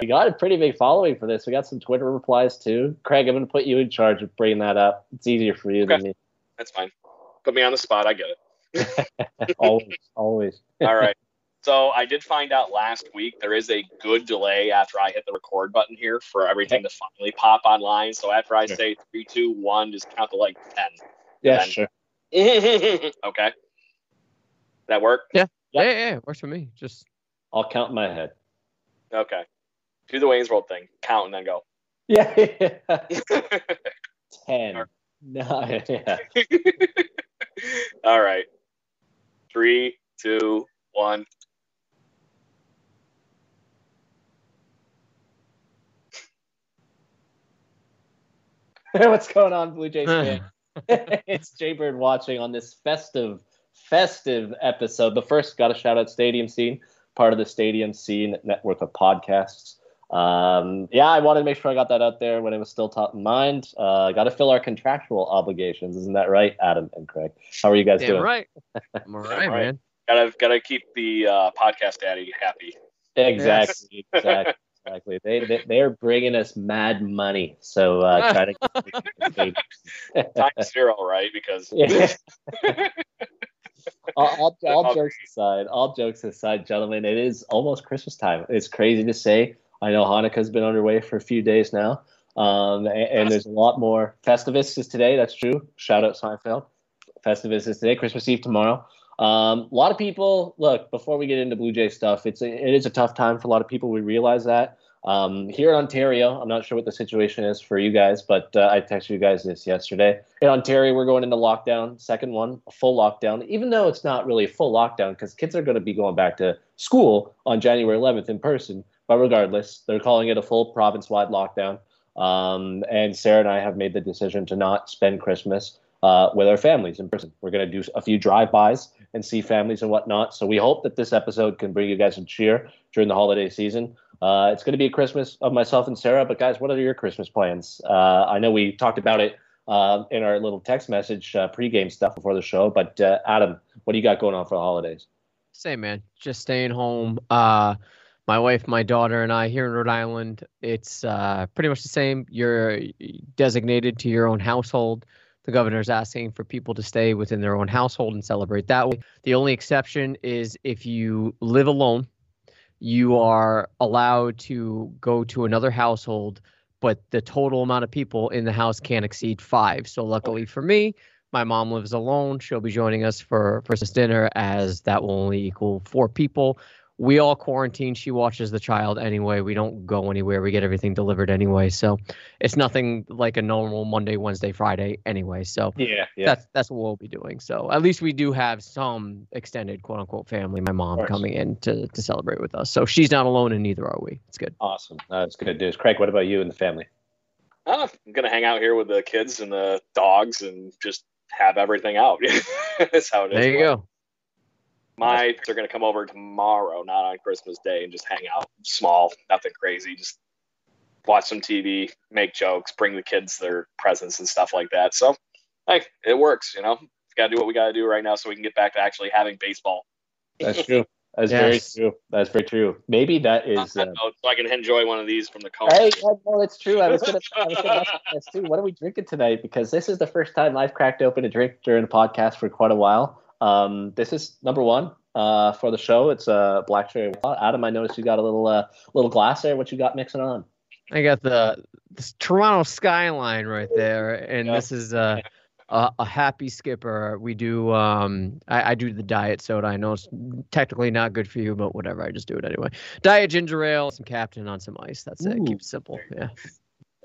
We got a pretty big following for this. We got some Twitter replies too. Craig, I'm going to put you in charge of bringing that up. It's easier for you Okay. than me. That's fine. Put me on the spot. I get it. always, always. All right. So I did find out last week there is a good delay after I hit the record button here for everything to finally pop online. So after I Sure. say three, two, one, just count to like ten. Yeah, Then- sure. okay. That work? Yeah. Yeah, yeah, yeah, works for me. Just I'll count in my head. Okay. Do the Wayne's World thing. Count and then go. Yeah. Ten. No, yeah. All right. Three, two, one. What's going on, Blue Jays fan? it's Jaybird watching on this festive, festive episode. The first got a shout out Stadium Scene, part of the Stadium Scene network of podcasts. Um, yeah, I wanted to make sure I got that out there when it was still top of mind. Uh, got to fill our contractual obligations, isn't that right, Adam and Craig? How are you guys damn doing? right. I'm all right, All right. man. Gotta gotta keep the uh, podcast daddy happy. Exactly, exactly, exactly. They, they they're bringing us mad money, so uh, try to. Times zero, right? Because Yeah. all, all, all jokes aside, all jokes aside, gentlemen, it is almost Christmas time. It's crazy to say. I know Hanukkah's been underway for a few days now, um, and, and there's a lot more. Festivus is today. That's true. Shout out Seinfeld. Festivus is today. Christmas Eve tomorrow. Um, a lot of people look before we get into Blue Jay stuff. It's a, it is a tough time for a lot of people. We realize that. Um, here in Ontario, I'm not sure what the situation is for you guys, but uh, I texted you guys this yesterday. In Ontario, we're going into lockdown, second one, a full lockdown, even though it's not really a full lockdown because kids are going to be going back to school on January 11th in person. But regardless, they're calling it a full province wide lockdown. Um, and Sarah and I have made the decision to not spend Christmas uh, with our families in person. We're going to do a few drive bys and see families and whatnot. So we hope that this episode can bring you guys some cheer during the holiday season. Uh, it's going to be a Christmas of myself and Sarah. But guys, what are your Christmas plans? Uh, I know we talked about it uh, in our little text message uh, pregame stuff before the show. But uh, Adam, what do you got going on for the holidays? Same man. Just staying home. Uh my wife, my daughter, and I here in Rhode Island, it's uh, pretty much the same. You're designated to your own household. The governor's asking for people to stay within their own household and celebrate that way. The only exception is if you live alone, you are allowed to go to another household, but the total amount of people in the house can't exceed five. So, luckily for me, my mom lives alone. She'll be joining us for for Christmas dinner, as that will only equal four people. We all quarantine. She watches the child anyway. We don't go anywhere. We get everything delivered anyway. So it's nothing like a normal Monday, Wednesday, Friday anyway. So Yeah, yeah. that's that's what we'll be doing. So at least we do have some extended quote unquote family. My mom coming in to to celebrate with us. So she's not alone, and neither are we. It's good. awesome. That's good news. Craig, what about you and the family? Uh, I'm gonna hang out here with the kids and the dogs and just have everything out. That's how it is. There you go. My parents are gonna come over tomorrow, not on Christmas Day, and just hang out. Small, nothing crazy. Just watch some TV, make jokes, bring the kids their presents and stuff like that. So, hey, it works. You know, got to do what we got to do right now so we can get back to actually having baseball. That's true. That's very true. That's very true. Maybe that is. Uh, that so I can enjoy one of these from the cone. Hey, yeah, no, it's true. I was gonna, I was gonna ask this too. What are we drinking tonight? Because this is the first time I've cracked open a drink during a podcast for quite a while. Um, this is number one uh, for the show. It's a uh, black cherry. Adam, I noticed you got a little uh, little glass there. What you got mixing on? I got the this Toronto skyline right there, and Yeah. this is uh, a, a happy skipper. We do um, I, I do the diet soda. I know it's technically not good for you, but whatever. I just do it anyway. Diet ginger ale, some Captain on some ice. That's it. Keep it simple. Yeah.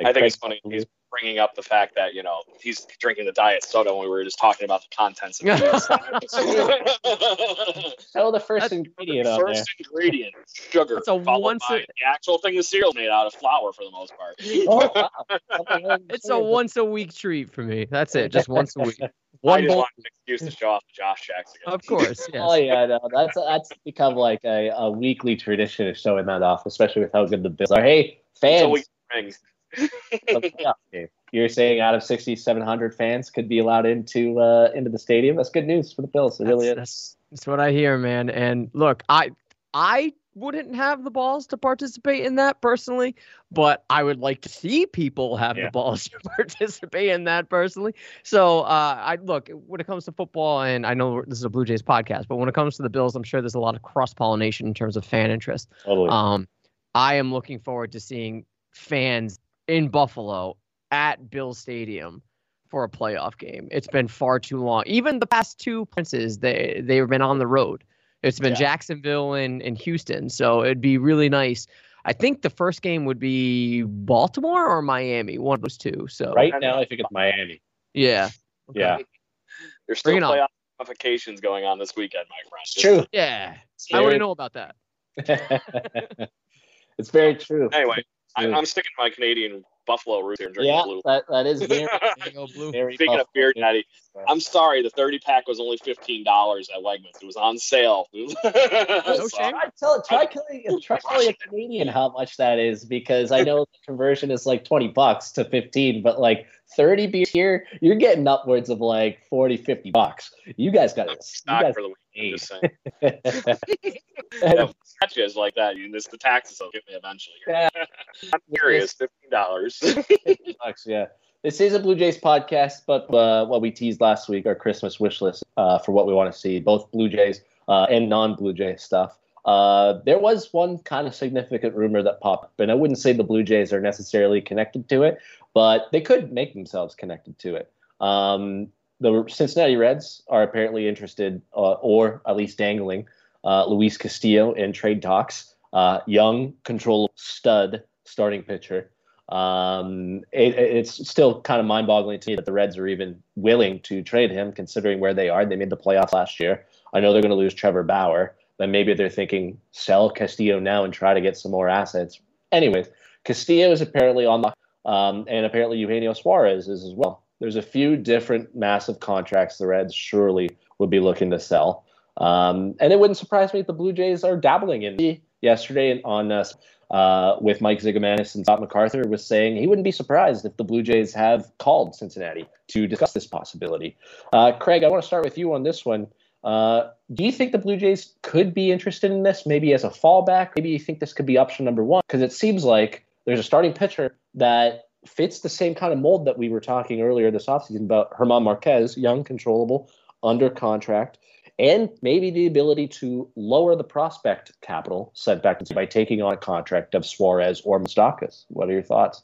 I think it's funny he's bringing up the fact that you know he's drinking the diet soda when we were just talking about the contents of the Oh, the first That's ingredient on there. First ingredient, sugar. That's a followed once by a- the actual thing the cereal's made out of flour for the most part. Oh, wow. Something. It's a once a week treat for me. That's it. Just once a week. One bowl. excuse to show off Josh Jacks again. Of course. Yes. Oh yeah, no, that's that's become like a, a weekly tradition of showing that off, especially with how good the Bills are. Hey, fans, Until we ring. of the playoff game. You're saying out of 6,700 fans could be allowed into uh, into the stadium. That's good news for the Bills. It really that's, is. that's that's what I hear, man. And look, I I wouldn't have the balls to participate in that personally, but I would like to see people have Yeah. the balls to participate in that personally. So uh, I look when it comes to football, and I know this is a Blue Jays podcast, but when it comes to the Bills, I'm sure there's a lot of cross pollination in terms of fan interest. Totally. Um, I am looking forward to seeing fans in Buffalo at Bills Stadium for a playoff game. It's been far too long. Even the past two princes, they they've been on the road. It's been Yeah. Jacksonville and, and Houston. So it'd be really nice. I think the first game would be Baltimore or Miami, one of those two. So right now, I think it's Miami. yeah. Okay. Yeah, There's still Bring playoff ramifications going on this weekend, my friend. it's true. Yeah. It's I very- wouldn't know about that. it's very true. Anyway, I. I'm sticking to my Canadian Buffalo roots here and drinking yeah, blue. that, that is very, Blue. very Speaking of Buffalo. beer natty, I'm sorry, the 30 pack was only $15 at Wegmans. It was on sale. No So, shame. Try, tell, try, telling, try telling a Canadian how much that is because I know the conversion is like 20 bucks to 15, but like 30 beers here, you're getting upwards of like 40, 50 bucks. You guys got I'm it. for the week. I'm just saying. Yeah. Catch like that. You this the taxes will get me eventually. Yeah. I'm curious. Fifteen dollars. bucks, yeah. This is a Blue Jays podcast, but uh, what we teased last week, our Christmas wish list uh, for what we want to see, both Blue Jays uh, and non-Blue Jays stuff. Uh, there was one kind of significant rumor that popped up, and I wouldn't say the Blue Jays are necessarily connected to it, but they could make themselves connected to it. Um, the Cincinnati Reds are apparently interested, uh, or at least dangling, uh, Luis Castillo in trade talks. Young, control stud starting pitcher. Um, it, it's still kind of mind-boggling to me that the Reds are even willing to trade him, considering where they are. They made the playoffs last year. I know they're going to lose Trevor Bauer, but maybe they're thinking sell Castillo now and try to get some more assets. Anyways, Castillo is apparently on the, um, and apparently Eugenio Suarez is as well. There's a few different massive contracts the Reds surely would be looking to sell. Um, and it wouldn't surprise me if the Blue Jays are dabbling in. Yesterday on uh, uh, with Mike Zigomanis and Scott MacArthur was saying he wouldn't be surprised if the Blue Jays have called Cincinnati to discuss this possibility. Uh, Craig, I want to start with you on this one. Uh, do you think the Blue Jays could be interested in this, maybe as a fallback? Maybe you think this could be option number one? Because it seems like there's a starting pitcher that fits the same kind of mold that we were talking earlier this offseason about German Marquez, young, controllable, under contract and maybe the ability to lower the prospect capital set back by taking on a contract of Suarez or Moustakas. What are your thoughts?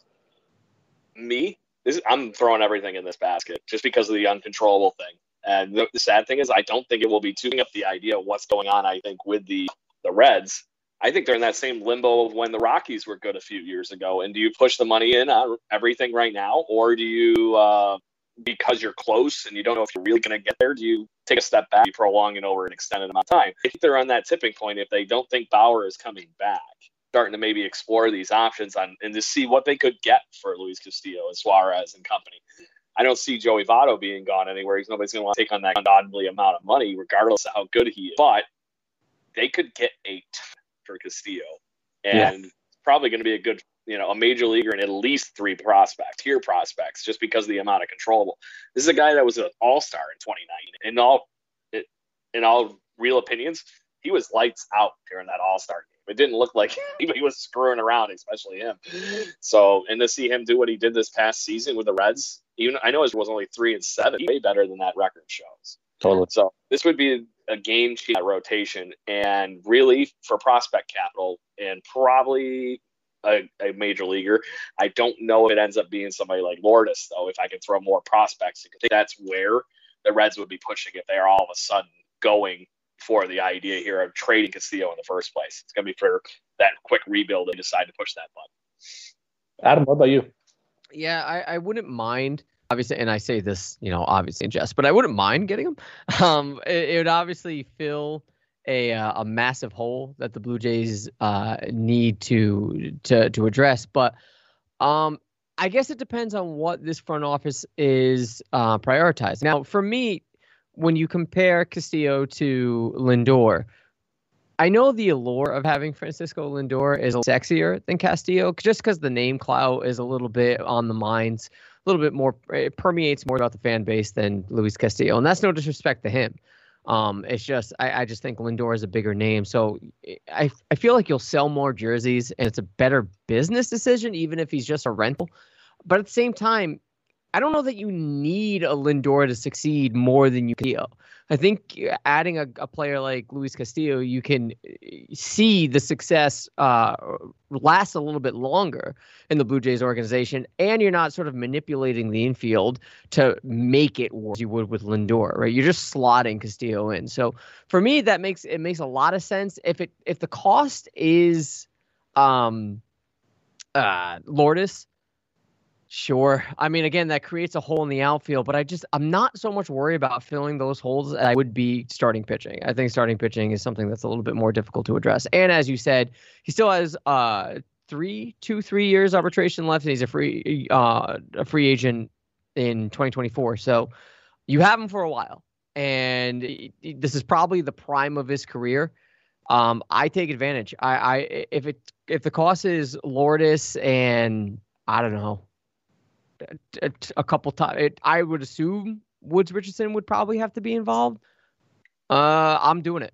me, this I'm throwing everything in this basket just because of the uncontrollable thing. And the, the sad thing is, I don't think it will be tuning up the idea of what's going on. I think with the the Reds, I think they're in that same limbo of when the Rockies were good a few years ago. And do you push the money in on everything right now, or do you, uh, because you're close and you don't know if you're really going to get there, do you take a step back, you prolong it over an extended amount of time? I think they're on that tipping point if they don't think Bauer is coming back, starting to maybe explore these options on and to see what they could get for Luis Castillo and Suarez and company. I don't see Joey Votto being gone anywhere. He's nobody's going to want to take on that ungodly amount of money, regardless of how good he is. But they could get eight for Castillo, and yeah. probably going to be a good, you know, a major leaguer and at least three prospects, tier prospects, just because of the amount of controllable. This is a guy that was an All Star in 2019. In all, in all real opinions, he was lights out during that All Star game. It didn't look like he was screwing around, especially him. So, and to see him do what he did this past season with the Reds, even I know it was only three and seven, way better than that record shows. Totally. So this would be a game changer rotation, and really for prospect capital, and probably a, a, major leaguer. I don't know if it ends up being somebody like Lourdes, though. If I can throw more prospects, I think that's where the Reds would be pushing if they are all of a sudden going for the idea here of trading Castillo in the first place. It's going to be for that quick rebuild and decide to push that button. Adam, what about you? Yeah, I, I wouldn't mind obviously, and I say this, you know, obviously in jest, but I wouldn't mind getting him. Um, it, it would obviously fill a uh, a massive hole that the Blue Jays uh, need to to to address. But um, I guess it depends on what this front office is uh, prioritized. Now, for me, when you compare Castillo to Lindor, I know the allure of having Francisco Lindor is sexier than Castillo, just because the name clout is a little bit on the minds, a little bit more, it permeates more about the fan base than Luis Castillo, and that's no disrespect to him. Um, it's just I, I just think Lindor is a bigger name, so I I feel like you'll sell more jerseys, and it's a better business decision, even if he's just a rental. But at the same time, I don't know that you need a Lindor to succeed more than you can. I think adding a, a player like Luis Castillo, you can eh, see the success uh, last a little bit longer in the Blue Jays organization, and you're not sort of manipulating the infield to make it worse you would with Lindor, right? You're just slotting Castillo in. So for me, that makes it makes a lot of sense. If it if the cost is um uh Lourdes Sure. I mean, again, that creates a hole in the outfield, but I just I'm not so much worried about filling those holes I would be starting pitching. I think starting pitching is something that's a little bit more difficult to address. And as you said, he still has uh three, two, three years arbitration left, and he's a free uh a free agent in 2024. So you have him for a while, and this is probably the prime of his career. Um, I take advantage. I, I if it if the cost is Lourdes and I don't know a, a couple times. I would assume Woods Richardson would probably have to be involved. Uh, I'm doing it.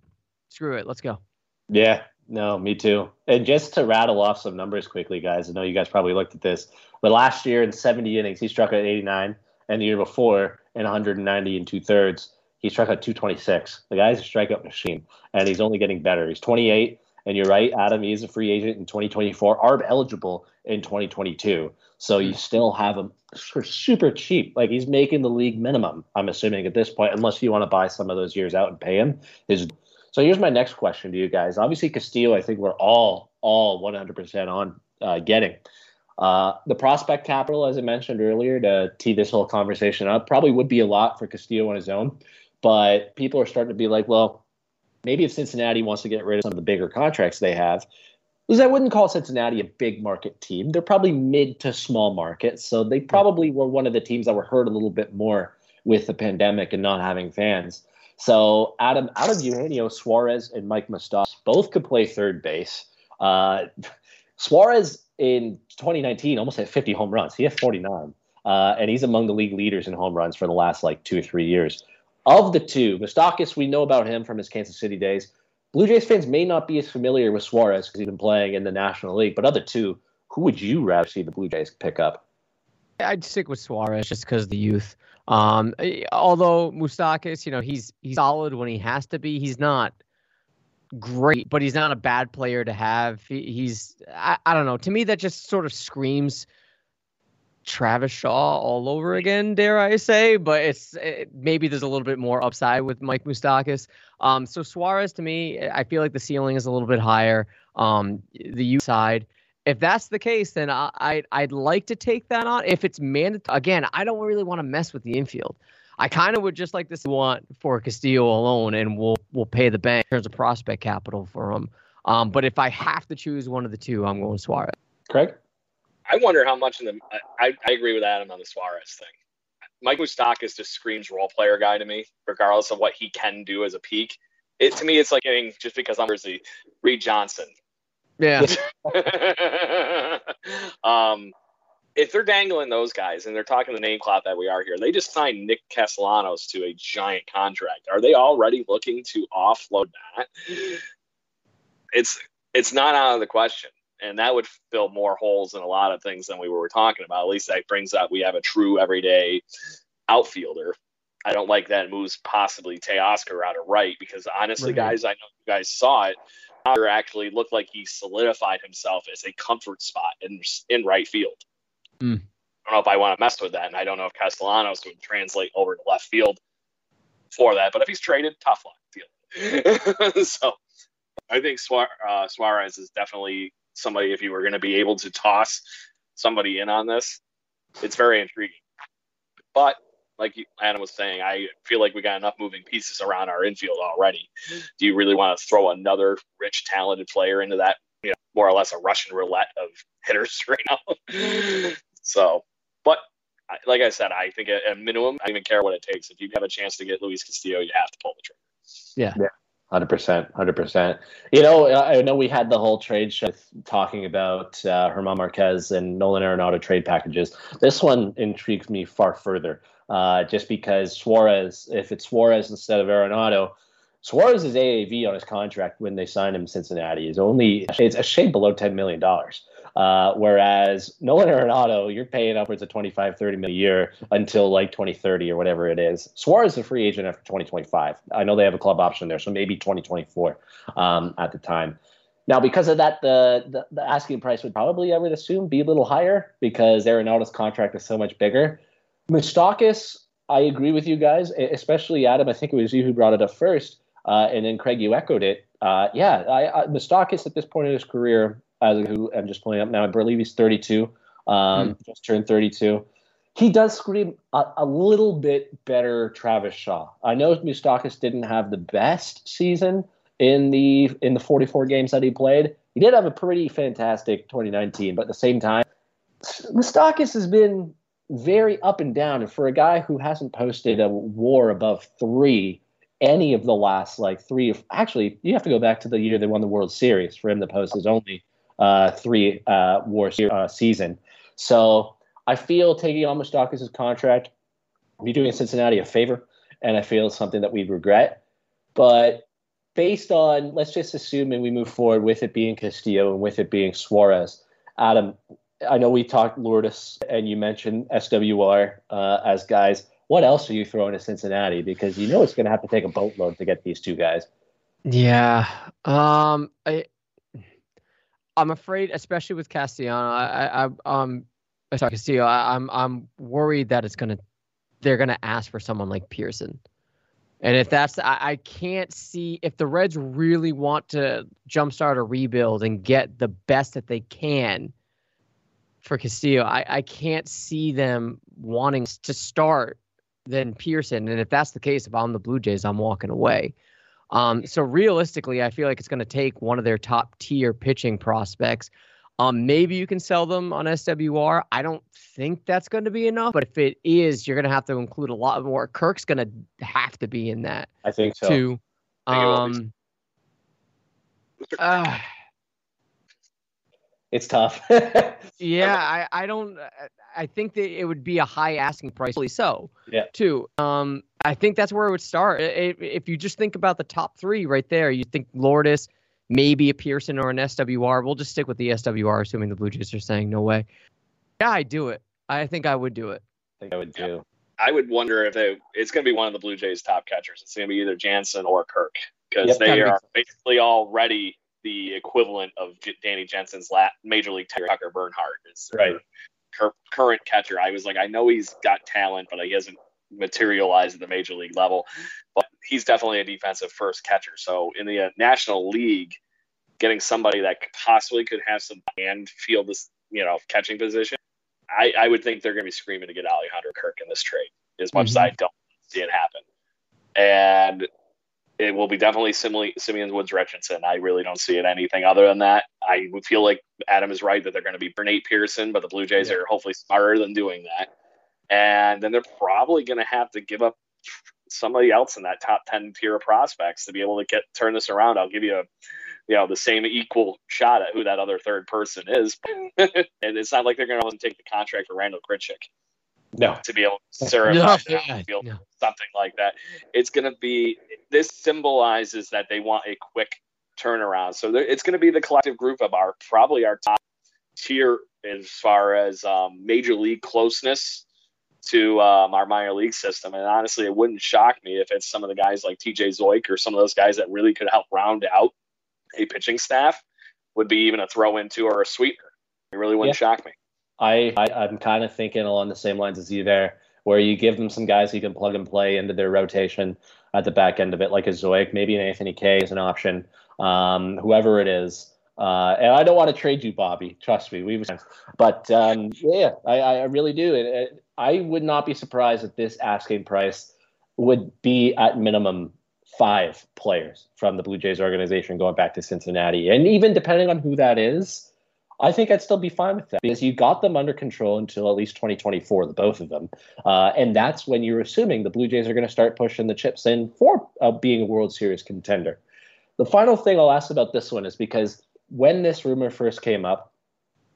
Screw it. Let's go. Yeah, no, me too. And just to rattle off some numbers quickly, guys. I know you guys probably looked at this, but last year in 70 innings, he struck out 89, and the year before in 190 and two thirds, he struck out 226. The guy's a strikeout machine, and he's only getting better. He's 28, and you're right, Adam. Is a free agent in 2024, ARB eligible in 2022. So you still have him for super cheap. Like he's making the league minimum, I'm assuming at this point, unless you want to buy some of those years out and pay him. Is so here's my next question to you guys. Obviously, Castillo, I think we're all all 100% on uh, getting. Uh, the prospect capital, as I mentioned earlier, to tee this whole conversation up, probably would be a lot for Castillo on his own. But people are starting to be like, well, maybe if Cincinnati wants to get rid of some of the bigger contracts they have, because I wouldn't call Cincinnati a big market team. They're probably mid to small market. So they probably were one of the teams that were hurt a little bit more with the pandemic and not having fans. So Adam, out of Eugenio Suarez and Mike Moustakas, both could play third base. Uh, Suarez in 2019 almost had 50 home runs. He had 49, uh, and he's among the league leaders in home runs for the last like two or three years. Of the two, Moustakas, we know about him from his Kansas City days. Blue Jays fans may not be as familiar with Suarez because he's been playing in the National League, but other two, who would you rather see the Blue Jays pick up? I'd stick with Suarez just because of the youth. Um, although Moustakas, you know, he's he's solid when he has to be. He's not great, but he's not a bad player to have. He, he's I, I don't know. To me, that just sort of screams Travis Shaw all over again, dare I say? But it's it, maybe there's a little bit more upside with Mike Moustakas. Um, so Suarez to me, I feel like the ceiling is a little bit higher. Um, the U side. If that's the case, then I, I I'd like to take that on. If it's mandatory, again, I don't really want to mess with the infield. I kind of would just like this want for Castillo alone, and we'll we'll pay the bank in terms of prospect capital for him. Um, but if I have to choose one of the two, I'm going Suarez. Craig? I wonder how much in the. I, I agree with Adam on the Suarez thing. Mike Moustakas just screams role player guy to me, regardless of what he can do as a peak. It to me, it's like getting just because I'm Jersey, Reed Johnson. Yeah. um, if they're dangling those guys and they're talking the name clout that we are here, they just signed Nick Castellanos to a giant contract. Are they already looking to offload that? It's it's not out of the question and that would fill more holes in a lot of things than we were talking about. At least that brings up we have a true everyday outfielder. I don't like that moves possibly Teoscar out of right because honestly, right. guys, I know you guys saw it. Oscar actually looked like he solidified himself as a comfort spot in in right field. Mm. I don't know if I want to mess with that, and I don't know if Castellanos would translate over to left field for that. But if he's traded, tough luck. so I think uh, Suarez is definitely somebody if you were going to be able to toss somebody in on this. It's very intriguing. But like Adam was saying, I feel like we got enough moving pieces around our infield already. Do you really want to throw another rich, talented player into that? You know, more or less a Russian roulette of hitters right now. so, but like I said, I think at, minimum, I don't even care what it takes. If you have a chance to get Luis Castillo, you have to pull the trigger. Yeah. Yeah. Hundred percent, hundred percent. You know, I know we had the whole trade show talking about uh, German Marquez and Nolan Arenado trade packages. This one intrigues me far further, uh, just because Suarez, if it's Suarez instead of Arenado, Suarez's AAV on his contract when they signed him in Cincinnati is only it's a shade below ten million dollars. Uh, whereas Nolan Arenado, you're paying upwards of 25, 30 million a year until like 2030 or whatever it is. Suarez is a free agent after 2025. I know they have a club option there, so maybe 2024 um, at the time. Now, because of that, the, the, the asking price would probably, I would assume, be a little higher because Arenado's contract is so much bigger. Moustakas, I agree with you guys, especially Adam. I think it was you who brought it up first, uh, and then Craig, you echoed it. Uh, yeah, I, I, Moustakas at this point in his career who I'm just pulling up now. I believe he's 32, um, mm. just turned 32. He does scream a, a, little bit better Travis Shaw. I know Moustakas didn't have the best season in the in the 44 games that he played. He did have a pretty fantastic 2019, but at the same time, Moustakas has been very up and down. And for a guy who hasn't posted a WAR above three any of the last like three, actually, you have to go back to the year they won the World Series for him to post his only uh, three uh, war uh, season. So I feel taking on Moustakas' contract be doing Cincinnati a favor, and I feel it's something that we'd regret. But based on, let's just assume and we move forward with it being Castillo and with it being Suarez. Adam, I know we talked Lourdes and you mentioned SWR uh, as guys. What else are you throwing to Cincinnati? Because you know it's going to have to take a boatload to get these two guys. Yeah. Um. I I'm afraid, especially with Castellano, I, I, um, sorry, Castillo, I, I'm, I'm worried that it's gonna, they're gonna ask for someone like Pearson, and if that's, I, I can't see if the Reds really want to jumpstart a rebuild and get the best that they can for Castillo, I, I can't see them wanting to start than Pearson, and if that's the case, if I'm the Blue Jays, I'm walking away. Um, so realistically, I feel like it's going to take one of their top tier pitching prospects. Um, maybe you can sell them on SWR. I don't think that's going to be enough, but if it is, you're going to have to include a lot more. Kirk's going to have to be in that. I think so. Too. Um, uh, it's tough. yeah, I, I don't. I think that it would be a high asking price. So, yeah. Too. Um, I think that's where it would start. If you just think about the top three right there, you think Lourdes, maybe a Pearson or an SWR. We'll just stick with the SWR, assuming the Blue Jays are saying no way. Yeah, I do it. I think I would do it. I think I would do. I would wonder if they, it's going to be one of the Blue Jays' top catchers. It's going to be either Jansen or Kirk because yep, they are basically already the equivalent of Danny Jansen's lat, major league Tucker Barnhart is right cur- current catcher. I was like, I know he's got talent, but he hasn't materialized at the major league level. But he's definitely a defensive first catcher. So in the uh, National League, getting somebody that possibly could have some and field this, you know, catching position, I, I would think they're going to be screaming to get Alejandro Kirk in this trade. As much mm-hmm. as I don't see it happen, and it will be definitely Simeon, Simeon Woods Richardson. I really don't see it anything other than that. I would feel like Adam is right that they're going to be Nate Pearson, but the Blue Jays yeah. are hopefully smarter than doing that. And then they're probably going to have to give up somebody else in that top 10 tier of prospects to be able to get turn this around. I'll give you a you know the same equal shot at who that other third person is. and it's not like they're going to take the contract for Randall Grichuk. No. To be able to certify no, yeah, no. something like that. It's going to be, this symbolizes that they want a quick turnaround. So it's going to be the collective group of our, probably our top tier as far as um, major league closeness to um, our minor league system. And honestly, it wouldn't shock me if it's some of the guys like TJ Zeuch or some of those guys that really could help round out a pitching staff would be even a throw into or a sweetener. It really wouldn't yeah. shock me. I, I am kind of thinking along the same lines as you there, where you give them some guys who can plug and play into their rotation at the back end of it, like a Zeuch, maybe an Anthony Kay is an option, um, whoever it is. Uh, and I don't want to trade you, Bobby. Trust me, we've. But um, yeah, I, I really do. It, it, I would not be surprised if this asking price would be at minimum five players from the Blue Jays organization going back to Cincinnati, and even depending on who that is, I think I'd still be fine with that because you got them under control until at least 2024, the both of them, uh, and that's when you're assuming the Blue Jays are going to start pushing the chips in for uh, being a World Series contender. The final thing I'll ask about this one is because when this rumor first came up,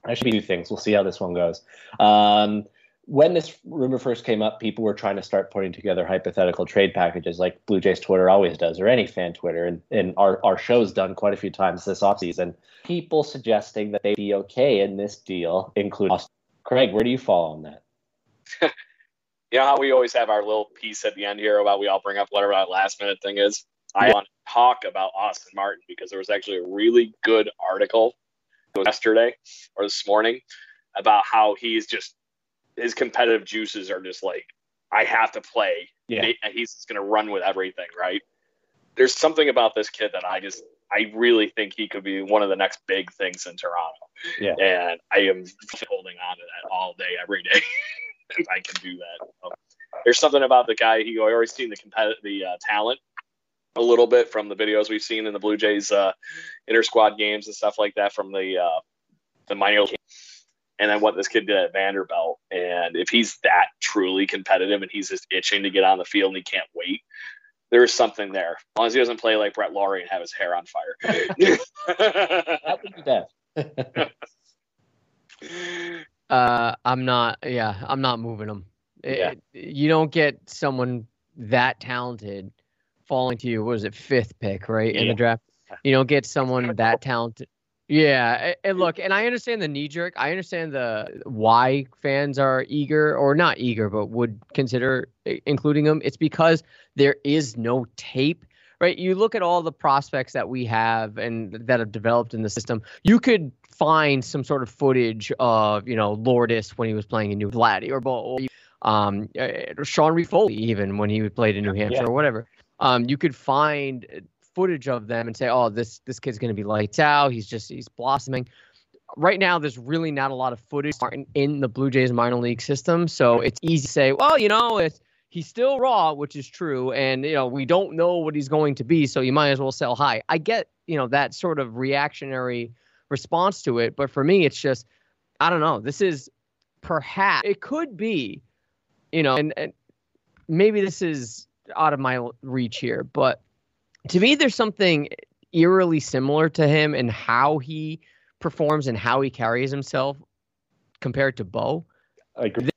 I should be two things. We'll see how this one goes. Um, when this rumor first came up, people were trying to start putting together hypothetical trade packages like Blue Jays Twitter always does, or any fan Twitter. And, and our, our show's done quite a few times this offseason. People suggesting that they'd be okay in this deal, including Austin. Craig, where do you fall on that? you know how we always have our little piece at the end here about we all bring up whatever that last minute thing is? I want to talk about Austin Martin because there was actually a really good article yesterday or this morning about how he's just his competitive juices are just like I have to play. Yeah. He's going to run with everything, right? There's something about this kid that I just I really think he could be one of the next big things in Toronto. Yeah. And I am holding on to that all day, every day, if I can do that. So, there's something about the guy. He I always seen the competitive, the uh, talent a little bit from the videos we've seen in the Blue Jays uh, inter squad games and stuff like that from the uh, the minor league and then what this kid did at Vanderbilt. And if he's that truly competitive and he's just itching to get on the field and he can't wait, there's something there. As long as he doesn't play like Brett Lawrie and have his hair on fire. that would be bad. uh, I'm not. Yeah, I'm not moving him. Yeah. You don't get someone that talented falling to you. Was it, fifth pick, right yeah. in the draft? You don't get someone that talented yeah, and look, and I understand the knee jerk. I understand the why fans are eager or not eager, but would consider including them. It's because there is no tape, right? You look at all the prospects that we have and that have developed in the system. You could find some sort of footage of you know Lourdes when he was playing in New Vladdy or, um, uh, Sean Reid Foley even when he played in New Hampshire yeah. or whatever. Um, you could find footage of them and say, "Oh, this this kid's going to be lights out. He's just he's blossoming." Right now, there's really not a lot of footage in, the Blue Jays minor league system, so it's easy to say, "Well, you know, it's he's still raw," which is true, and you know we don't know what he's going to be, so you might as well sell high. I get you know that sort of reactionary response to it, but for me, it's just I don't know. This is perhaps it could be, you know, and, and maybe this is out of my reach here, but to me, there's something eerily similar to him and how he performs and how he carries himself compared to Bo.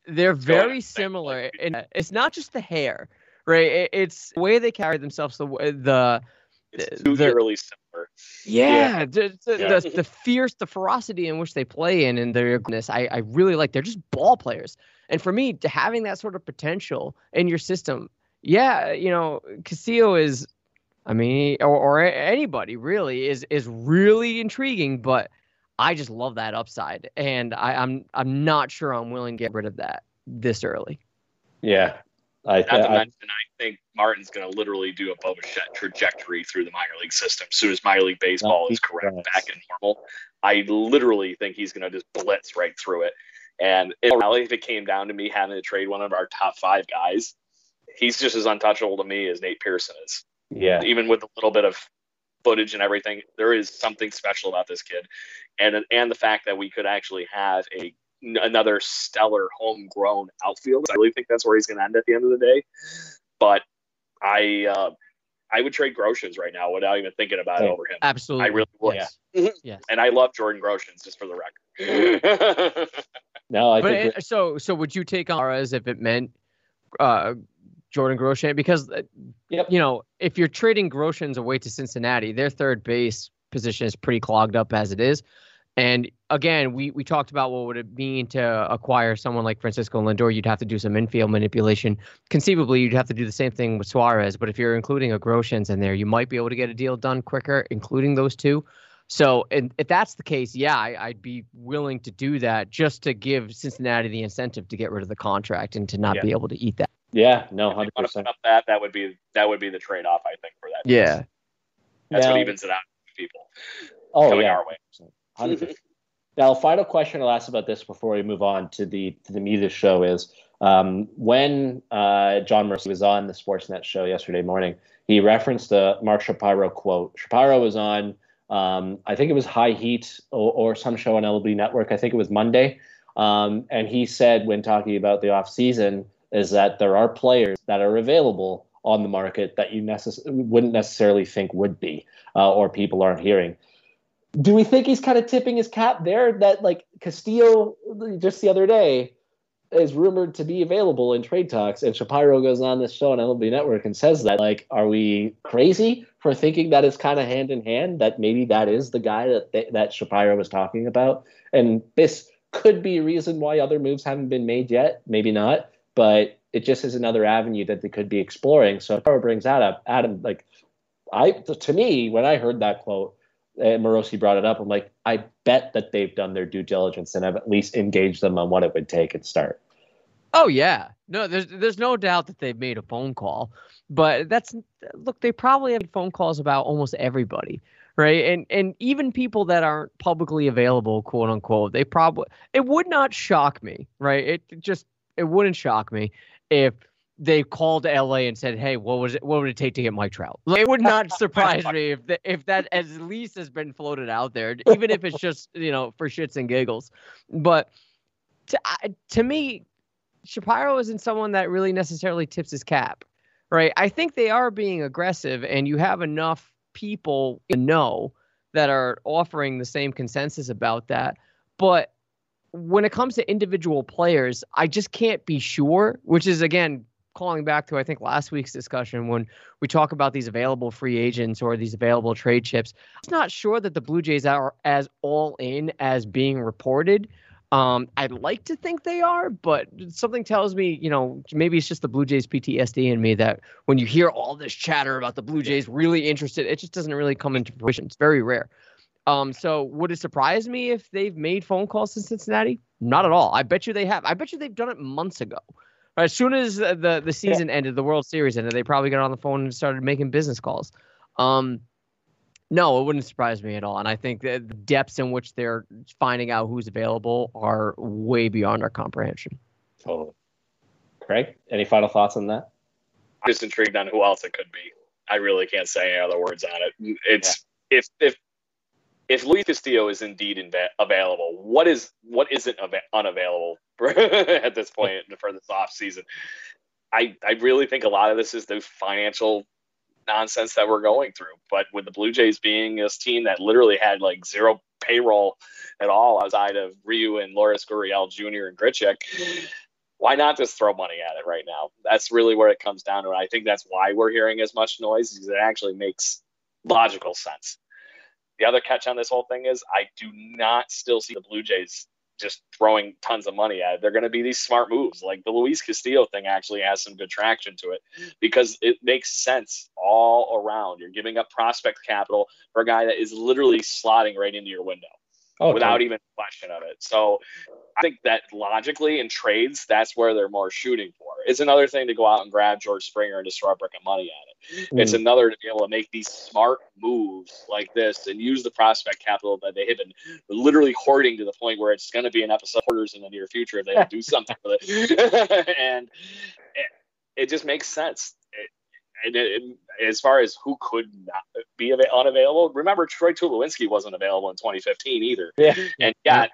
They're very similar, and it's not just the hair, right? It's the way they carry themselves. The the it's too the, eerily similar. Yeah, yeah. The, the, yeah. the, the fierce, the ferocity in which they play in, and their goodness, I I really like. They're just ball players, and for me, having that sort of potential in your system, yeah, you know, Castillo is I mean, or, or anybody really is is really intriguing, but I just love that upside, and I, I'm I'm not sure I'm willing to get rid of that this early. Yeah, I, Not to I, mention, I think Martin's going to literally do a Bo Bichette trajectory through the minor league system. As soon as minor league baseball is correct Yes. back in normal, I literally think he's going to just blitz right through it. And if, really, if it came down to me having to trade one of our top five guys, he's just as untouchable to me as Nate Pearson is. Yeah, Even with a little bit of footage and everything, there is something special about this kid, and and the fact that we could actually have a another stellar homegrown outfield. I really think that's where he's going to end at the end of the day. But I uh, I would trade Groshans right now without even thinking about it over him. Absolutely, I really would. Yes. yes. And I love Jordan Groshans, just for the record. no, I but think it- so so would you take on Suarez if it meant uh, Jordan Groshans? Because uh, Yep. you know if you're trading Groshans away to Cincinnati, their third base position is pretty clogged up as it is. And again, we we talked about what would it mean to acquire someone like Francisco Lindor. You'd have to do some infield manipulation. Conceivably, you'd have to do the same thing with Suarez. But if you're including a Groshans in there, you might be able to get a deal done quicker, including those two. So, and if that's the case, yeah, I, I'd be willing to do that just to give Cincinnati the incentive to get rid of the contract and to not Yeah. be able to eat that. Yeah, no, If they hundred want to percent. that, that would be that would be the trade off, I think, for that. Yeah. That's Now- what evens it out for people Oh coming yeah, our way. 100%. Now, final question I'll ask about this before we move on to the to the meat of the show is um, when uh, Jon Morosi was on the Sportsnet show yesterday morning, he referenced the Mark Shapiro quote. Shapiro was on, um, I think it was High Heat or, or some show on LB Network. I think it was Monday, um, and he said when talking about the off season is that there are players that are available on the market that you necess- wouldn't necessarily think would be, uh, or people aren't hearing. Do we think he's kind of tipping his cap there? That like Castillo just the other day is rumored to be available in trade talks and Shapiro goes on this show on LB Network and says that like are we crazy for thinking that it's kind of hand in hand that maybe that is the guy that that Shapiro was talking about? And this could be a reason why other moves haven't been made yet maybe not but it just is another avenue that they could be exploring so Shapiro brings that up Adam like I to me when I heard that quote and Morosi brought it up. I'm like, I bet that they've done their due diligence and have at least engaged them on what it would take and start. Oh yeah. No, there's there's no doubt that they've made a phone call. But that's look, they probably have phone calls about almost everybody. Right. And and even people that aren't publicly available, quote unquote, they probably it would not shock me, right? It just it wouldn't shock me if they called LA and said, "Hey, what was it? What would it take to get Mike Trout?" Like, it would not surprise me if the, if that at least has been floated out there, even if it's just you know for shits and giggles. But to to me, Shapiro isn't someone that really necessarily tips his cap, right? I think they are being aggressive, and you have enough people to know that are offering the same consensus about that. But when it comes to individual players, I just can't be sure, which is again calling back to I think last week's discussion when we talk about these available free agents or these available trade chips. I'm not sure that the Blue Jays are as all in as being reported. Um, I'd like to think they are, but something tells me, you know, maybe it's just the Blue Jays PTSD in me that when you hear all this chatter about the Blue Jays really interested, it just doesn't really come into fruition. It's very rare. Um, so would it surprise me if they've made phone calls to Cincinnati? Not at all. I bet you they have. I bet you they've done it months ago. As soon as the the, the season ended, the World Series ended, they probably got on the phone and started making business calls. Um, no, it wouldn't surprise me at all. And I think that the depths in which they're finding out who's available are way beyond our comprehension. Totally. Craig, any final thoughts on that? I'm just intrigued on who else it could be. I really can't say any other words on it. It's if if if Luis Castillo is indeed inva- available, what is what isn't ava- unavailable at this point for this off season? I I really think a lot of this is the financial nonsense that we're going through. But with the Blue Jays being this team that literally had like zero payroll at all outside of Ryu and Lourdes Gurriel Jr. and Grichuk, why not just throw money at it right now? That's really where it comes down to. And I think that's why we're hearing as much noise because it actually makes logical sense. The other catch on this whole thing is I do not still see the Blue Jays just throwing tons of money at it. They're going to be these smart moves. Like the Luis Castillo thing actually has some good traction to it because it makes sense all around. You're giving up prospect capital for a guy that is literally slotting right into your window. Oh, without totally. even question of it. So I think that logically in trades, that's where they're more shooting for. It's another thing to go out and grab George Springer and just throw a brick of money at it. It's Mm. another to be able to make these smart moves like this and use the prospect capital that they have been literally hoarding to the point where it's going to be an episode of hoarders in the near future if they don't do something with it. and it, it just makes sense. It, and it, it- as far as who could not be ava- unavailable, remember Troy Tulowitzki wasn't available in 2015 either, Yeah. and yet.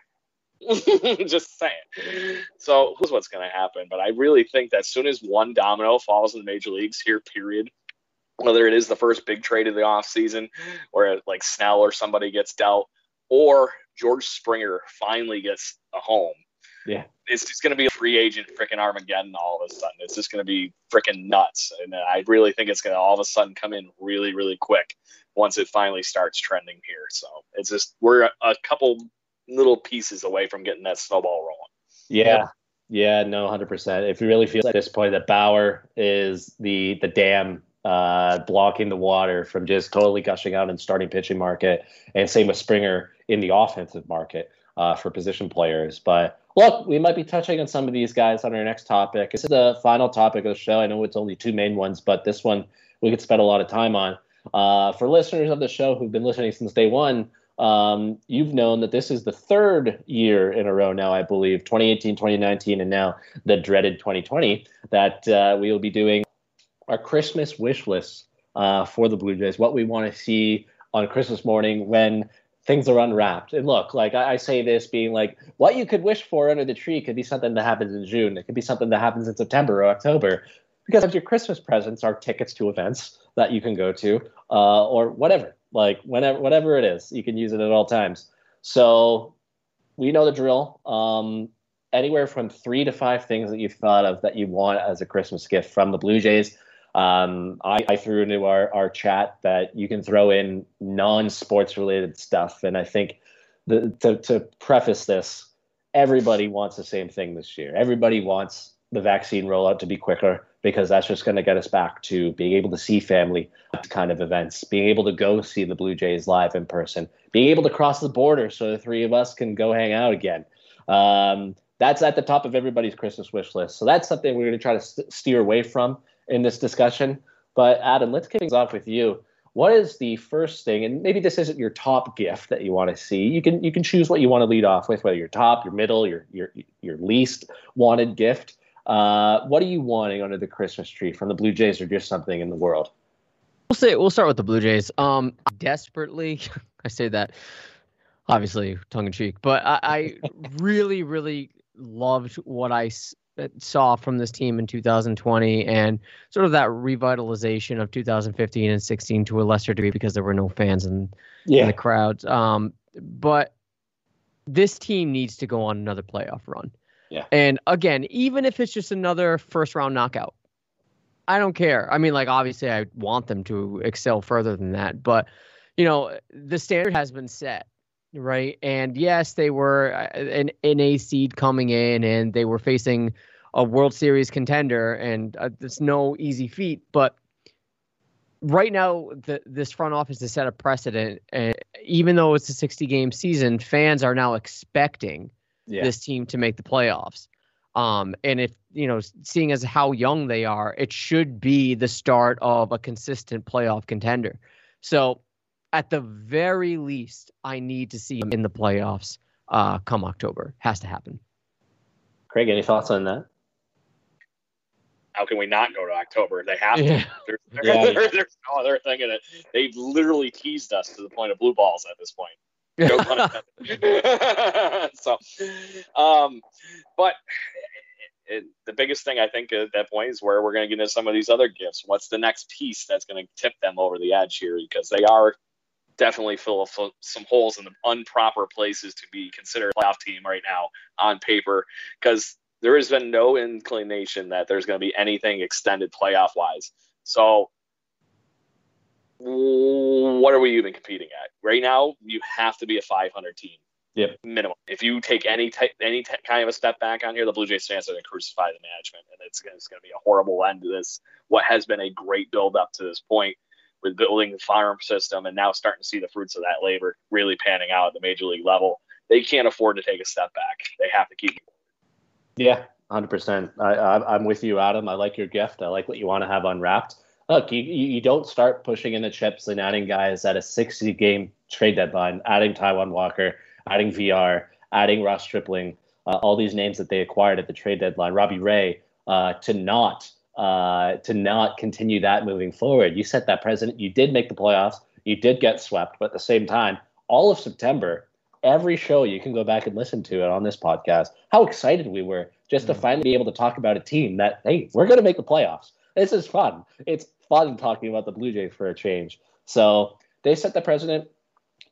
just saying. So who's what's going to happen? But I really think that as soon as one domino falls in the major leagues here, period, whether it is the first big trade of the offseason or like Snell or somebody gets dealt, or George Springer finally gets a home. Yeah. It's just going to be a free agent freaking Armageddon all of a sudden. It's just going to be freaking nuts. And I really think it's going to all of a sudden come in really, really quick once it finally starts trending here. So it's just, we're a, a couple little pieces away from getting that snowball rolling. Yeah. Yeah, no, hundred percent. If you really feel at this point that Bauer is the the dam uh, blocking the water from just totally gushing out the starting pitching market, and same with Springer in the offensive market uh, for position players. But look, we might be touching on some of these guys on our next topic. This is the final topic of the show. I know it's only two main ones, but this one we could spend a lot of time on. Uh, for listeners of the show who've been listening since day one, um, you've known that this is the third year in a row now, I believe, 2018, 2019, and now the dreaded 2020, that uh, we will be doing our Christmas wish list uh, for the Blue Jays, what we want to see on Christmas morning when things are unwrapped. And look, like I, I say this being like, what you could wish for under the tree could be something that happens in June. It could be something that happens in September or October. Because your Christmas presents are tickets to events that you can go to, uh, or whatever like whenever whatever it is you can use it at all times. So we know the drill. Um, anywhere from three to five things that you've thought of that you want as a christmas gift from the blue jays. Um, I, I threw into our, our chat that you can throw in non-sports related stuff. And i think the, to, to preface this everybody wants the same thing this year. Everybody wants the vaccine rollout to be quicker because that's just going to get us back to being able to see family kind of events, being able to go see the Blue Jays live in person, being able to cross the border so the three of us can go hang out again. Um, that's at the top of everybody's Christmas wish list. So that's something we're going to try to st- steer away from in this discussion. But Adam, let's kick things off with you. What is the first thing, and maybe this isn't your top gift that you want to see. You can you can choose what you want to lead off with, whether your top, your middle, your your your least wanted gift. Uh, what are you wanting under the Christmas tree from the Blue Jays or just something in the world? We'll say we'll start with the Blue Jays. Um, desperately, I say that obviously tongue in cheek, but I, I really, really loved what I s- saw from this team in 2020 and sort of that revitalization of 2015 and 16 to a lesser degree because there were no fans in, in the crowds. Um, but this team needs to go on another playoff run. Yeah. And again, even if it's just another first round knockout, I don't care. I mean, like obviously I want them to excel further than that, but you know, the standard has been set, right? And yes, they were uh, an NA seed coming in and they were facing a World Series contender and uh, it's no easy feat, but right now the, this front office has set a precedent and even though it's a 60 game season, fans are now expecting Yeah. this team to make the playoffs. Um, and if you know, seeing as how young they are, it should be the start of a consistent playoff contender. So, at the very least, I need to see them in the playoffs uh, come October. Has to happen. Craig, any thoughts on that? How can we not go to October? They have to. Yeah. There's, Yeah. there- there's no other thing in it. They've literally teased us to the point of blue balls at this point. No pun intended. so, um, but it, the biggest thing I think at that point is where we're going to get into some of these other gifts. What's the next piece that's going to tip them over the edge here? Because they are definitely full of some holes in the improper places to be considered a playoff team right now on paper. Because there has been no inclination that there's going to be anything extended playoff wise. So what are we even competing at right now? You have to be a 500 team. Yep. Minimum. If you take any type, any t- kind of a step back on here, the Blue Jays fans are going to crucify the management, and it's going to be a horrible end to this. What has been a great build up to this point with building the farm system, and now starting to see the fruits of that labor really panning out at the major league level. they can't afford to take a step back. They have to keep. Yeah, hundred percent. I, I I'm with you, Adam. I like your gift. I like what you want to have unwrapped. Look, you you don't start pushing in the chips and adding guys at a 60 game trade deadline, adding Taijuan Walker, adding VR, adding Ross Stripling, uh, all these names that they acquired at the trade deadline, Robbie Ray, uh, to not uh, to not continue that moving forward. You set that precedent. You did make the playoffs. You did get swept, but at the same time, all of September, every show you can go back and listen to it on this podcast. How excited we were just to mm. finally be able to talk about a team that hey, we're going to make the playoffs. This is fun. It's fun talking about the Blue Jays for a change. So they set the president.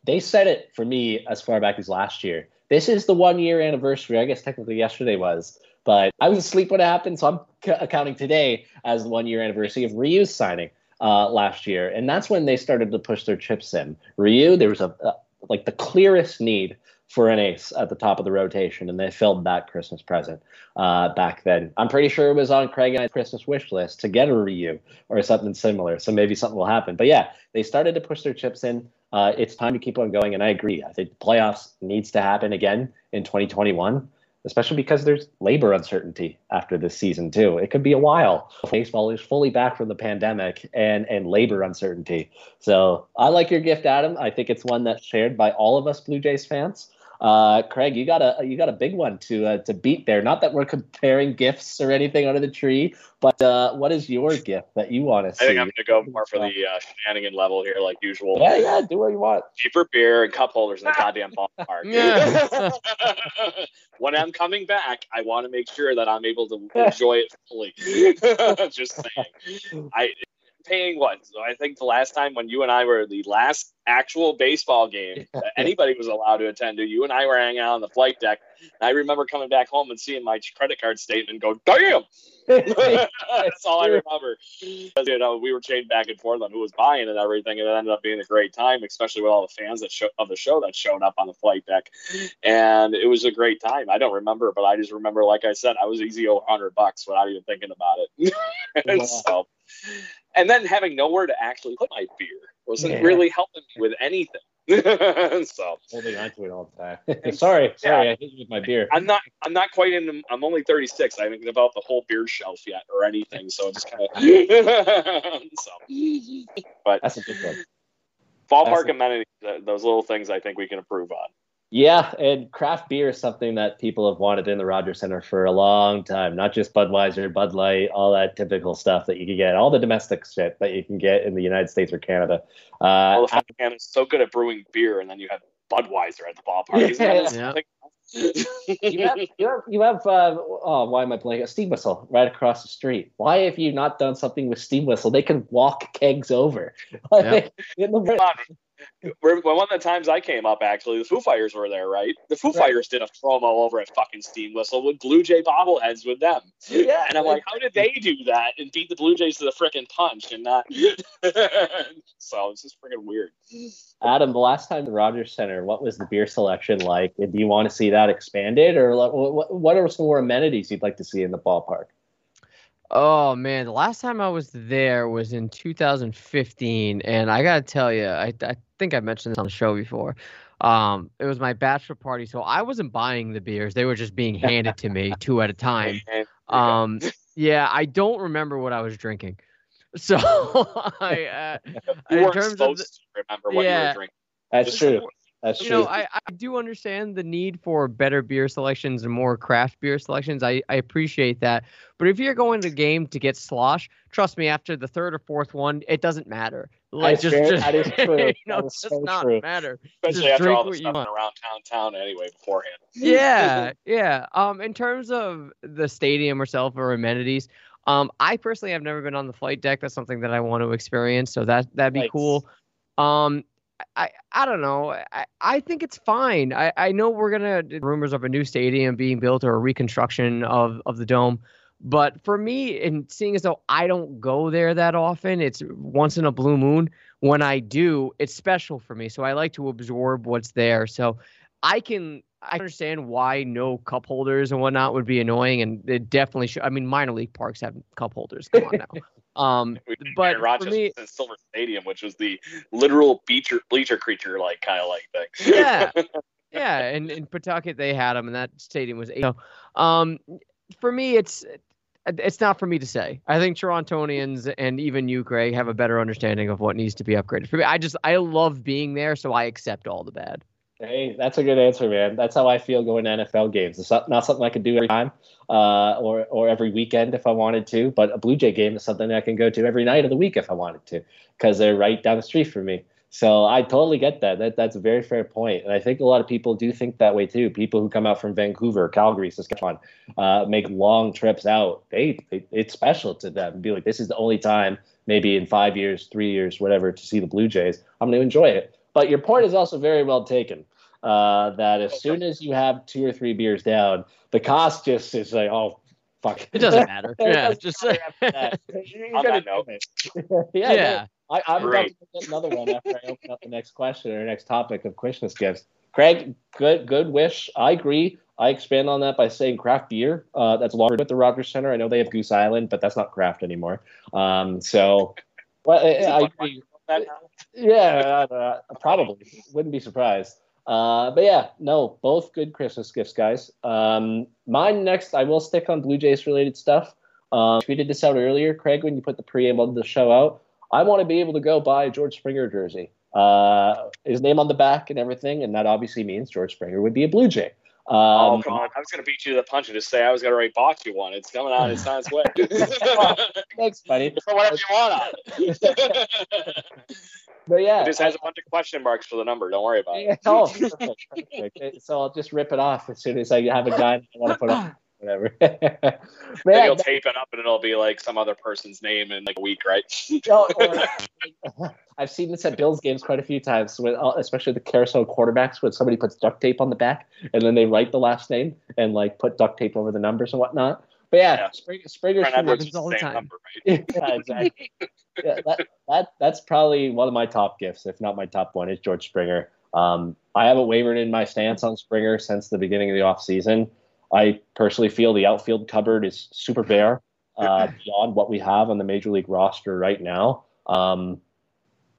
They set it for me as far back as last year. This is the one year anniversary. I guess technically yesterday was, but I was asleep when it happened, so I'm c- accounting today as the one year anniversary of Ryu's signing uh, last year, and that's when they started to push their chips in. Ryu, there was a, a like the clearest need for an ace at the top of the rotation, and they filled that Christmas present uh, back then. I'm pretty sure it was on Craig and I's Christmas wish list to get a Ryu or something similar. So maybe something will happen. But yeah, they started to push their chips in. Uh, it's time to keep on going, and I agree. I think the playoffs needs to happen again in 2021 especially because there's labor uncertainty after this season too. It could be a while. Baseball is fully back from the pandemic and and labor uncertainty. So I like your gift, Adam. I think it's one that's shared by all of us Blue Jays fans. Uh, Craig, you got a you got a big one to uh, to beat there. Not that we're comparing gifts or anything under the tree, but uh, what is your gift that you want to see? I think I'm going to go more for the uh, shenanigan level here, like usual. Yeah, yeah, do what you want. Cheaper beer and cup holders in the goddamn ballpark. Yeah. when I'm coming back, I want to make sure that I'm able to enjoy it fully. Just saying. I paying what? So I think the last time when you and I were the last actual baseball game that anybody was allowed to attend to, you and I were hanging out on the flight deck. And I remember coming back home and seeing my credit card statement go, damn. That's all I remember. Because, you know, we were chained back and forth on who was buying and everything, and it ended up being a great time, especially with all the fans that show, of the show that showed up on the flight deck. And it was a great time. I don't remember, but I just remember, like I said, I was easy over 100 bucks without even thinking about it. so, and then having nowhere to actually put my beer wasn't yeah. really helping me with anything. so holding on to it all the time. sorry, sorry, yeah. I hit you with my beer. I'm not. I'm not quite in. I'm only 36. I haven't developed the whole beer shelf yet or anything. So I'm just kind of. so, but that's a good one. Ballpark amenities. Those little things I think we can improve on. Yeah, and craft beer is something that people have wanted in the Rogers Center for a long time. Not just Budweiser, Bud Light, all that typical stuff that you can get, all the domestic shit that you can get in the United States or Canada. Uh, well, the Canada's so good at brewing beer, and then you have Budweiser at the ballpark. Yeah. you have, you have, you have uh, oh, why am I playing a steam whistle right across the street? Why have you not done something with steam whistle? They can walk kegs over. Yep. in the, one of the times I came up, actually, the Foo Fighters were there, right? The Foo right. Fighters did a promo over at fucking Steam Whistle with Blue Jay bobbleheads with them. Yeah. And I'm like, how did they do that and beat the Blue Jays to the freaking punch and not? so it's just freaking weird. Adam, the last time the Rogers Center, what was the beer selection like? And do you want to see that expanded, or what are some more amenities you'd like to see in the ballpark? Oh man, the last time I was there was in 2015, and I gotta tell you, I, I think I mentioned this on the show before. Um, it was my bachelor party, so I wasn't buying the beers; they were just being handed to me two at a time. Um, yeah, I don't remember what I was drinking, so I uh, you weren't supposed the, to remember what yeah, you were drinking. That's true. That's you true. know, I, I do understand the need for better beer selections and more craft beer selections. I, I appreciate that. But if you're going to a game to get slosh, trust me, after the third or fourth one, it doesn't matter. Like just, just that is true. you know, it so not true. matter. Especially just after all the stuff around town town anyway beforehand. yeah, yeah. Um, in terms of the stadium itself or amenities, um, I personally have never been on the flight deck. That's something that I want to experience. So that that'd be cool. Um, I, I don't know. I, I think it's fine. I, I know we're gonna rumors of a new stadium being built or a reconstruction of, of the dome. But for me, and seeing as though I don't go there that often, it's once in a blue moon. When I do, it's special for me. So I like to absorb what's there. So I can I understand why no cup holders and whatnot would be annoying, and it definitely should. I mean, minor league parks have cup holders. Come on now. Um, but Rochester me, Silver Stadium, which was the literal bleacher bleacher creature like kind of like thing. yeah, yeah, and in Pawtucket they had them, and that stadium was eight. So, um, for me, it's it's not for me to say. I think Torontonians and even you, Craig, have a better understanding of what needs to be upgraded. For me, I just I love being there, so I accept all the bad. Hey, that's a good answer, man. That's how I feel going to NFL games. It's not, not something I could do every time uh, or or every weekend if I wanted to, but a Blue Jay game is something I can go to every night of the week if I wanted to, because they're right down the street from me. So I totally get that. That that's a very fair point, and I think a lot of people do think that way too. People who come out from Vancouver, Calgary, Saskatchewan, uh, make long trips out. They, they it's special to them. Be like, this is the only time, maybe in five years, three years, whatever, to see the Blue Jays. I'm going to enjoy it. But your point is also very well taken. Uh, that as soon as you have two or three beers down, the cost just is like, oh, fuck. It doesn't matter. yeah, just On that note. yeah. yeah. I, I'm about to get another one after I open up the next question or next topic of Christmas gifts. Craig, good good wish. I agree. I expand on that by saying craft beer. Uh, that's longer with the Rogers Center. I know they have Goose Island, but that's not craft anymore. Um, so, well, I, I agree. Yeah, uh, probably wouldn't be surprised. Uh, but yeah, no, both good Christmas gifts, guys. Um, mine next, I will stick on Blue Jays related stuff. Um, tweeted this out earlier, Craig, when you put the preamble of the show out. I want to be able to go buy a George Springer jersey. Uh, his name on the back and everything, and that obviously means George Springer would be a Blue Jay. Um, oh come! I was gonna beat you to the punch and just say I was gonna already bought you one. It's coming out. It's on its way. Thanks, buddy. Put whatever you want on. it. But yeah, It just has a bunch of question marks for the number. Don't worry about it. Yeah, oh, perfect, perfect. So I'll just rip it off as soon as I have a guy that I want to put on. Whatever. Then yeah, you'll tape it up and it'll be like some other person's name in like a week, right? no, or- I've seen this at Bills games quite a few times, with, uh, especially the carousel quarterbacks, when somebody puts duct tape on the back and then they write the last name and like put duct tape over the numbers and whatnot. But yeah, Yeah. Spring, Springer Brent should happens all the time. number, right? yeah, exactly. yeah, that, that that's probably one of my top gifts, if not my top one, is George Springer. Um, I haven't wavered in my stance on Springer since the beginning of the offseason. I personally feel the outfield cupboard is super bare uh, beyond what we have on the major league roster right now. Um,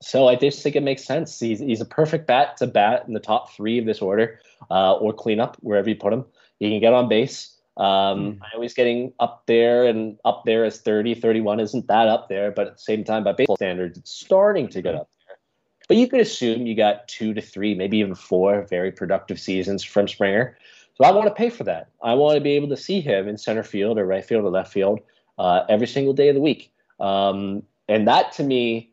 so I just think it makes sense. He's, he's a perfect bat to bat in the top three of this order uh, or cleanup, wherever you put him. He can get on base. Um, I know he's getting up there and up there as 30, 31 isn't that up there, but at the same time, by baseball standards, it's starting to get up there. But you could assume you got two to three, maybe even four very productive seasons from Springer. So I want to pay for that. I want to be able to see him in center field or right field or left field uh, every single day of the week. Um, and that to me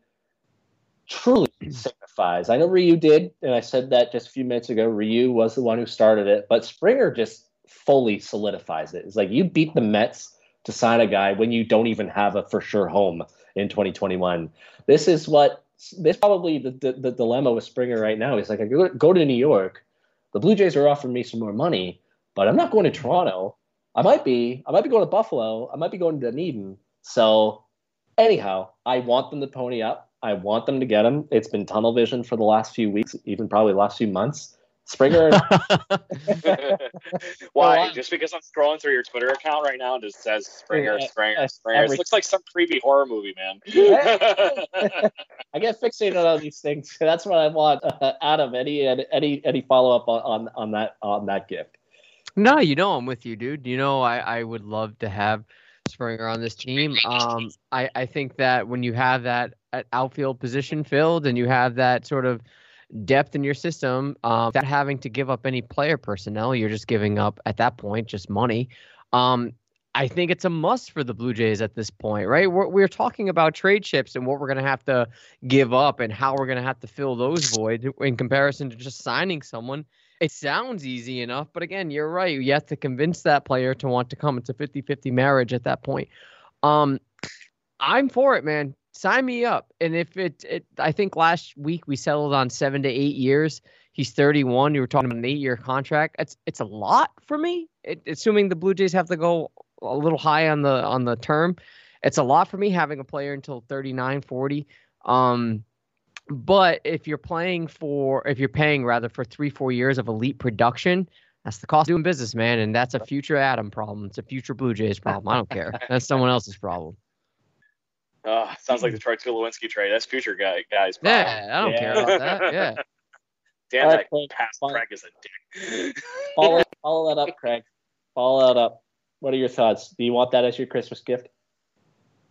truly signifies. I know Ryu did, and I said that just a few minutes ago. Ryu was the one who started it, but Springer just fully solidifies it. It's like you beat the Mets to sign a guy when you don't even have a for sure home in 2021. This is what this probably the, the, the dilemma with Springer right now. He's like, I go, go to New York. The Blue Jays are offering me some more money, but I'm not going to Toronto. I might be. I might be going to Buffalo. I might be going to Dunedin. So, anyhow, I want them to pony up. I want them to get him. It's been tunnel vision for the last few weeks, even probably last few months. Springer, Why? Well, Just because I'm scrolling through your Twitter account right now and it says Springer, Springer, yeah, Springer. every- It looks like some creepy horror movie, man. I get fixated on these things. That's what I want. Uh, Adam, any any any follow up on, on on that on that gift? No, you know I'm with you, dude. You know I, I would love to have Springer on this team. Um, I, I think that when you have that outfield position filled and you have that sort of depth in your system, um, without having to give up any player personnel, you're just giving up at that point just money. Um, I think it's a must for the Blue Jays at this point, right? We're, we're talking about trade chips and what we're going to have to give up and how we're going to have to fill those voids in comparison to just signing someone. It sounds easy enough, but again, you're right. You have to convince that player to want to come. It's a 50 50 marriage at that point. Um, I'm for it, man. Sign me up. And if it, it, I think last week we settled on seven to eight years. He's 31. You were talking about an eight year contract. It's, it's a lot for me. It, assuming the Blue Jays have to go a little high on the, on the term. It's a lot for me having a player until 39, 40. Um, but if you're playing for, if you're paying rather for three, four years of elite production, that's the cost of doing business, man. And that's a future Adam problem. It's a future Blue Jays problem. I don't care. That's someone else's problem. Oh, sounds like the Troy Tulowitzki trade. That's future guy guys. problem. Yeah, I don't care about that. Yeah. Damn, All that right, past fine. Craig is a dick. follow, follow that up, Craig. Follow that up. What are your thoughts? Do you want that as your Christmas gift?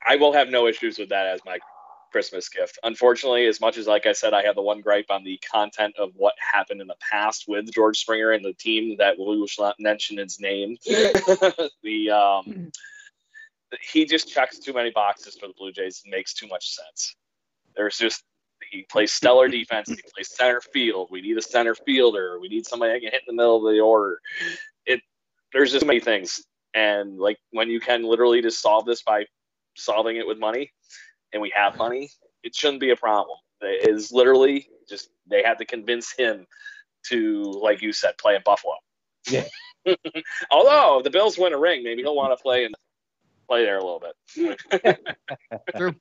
I will have no issues with that as my Christmas gift. Unfortunately, as much as like I said, I have the one gripe on the content of what happened in the past with George Springer and the team that we will not mention its name. the um, he just checks too many boxes for the Blue Jays and makes too much sense. There's just he plays stellar defense. He plays center field. We need a center fielder. We need somebody that can hit in the middle of the order. It there's just many things, and like when you can literally just solve this by solving it with money, and we have money, it shouldn't be a problem. It is literally just they had to convince him to, like you said, play in Buffalo. Yeah. Although the Bills win a ring, maybe he'll want to play and play there a little bit. True.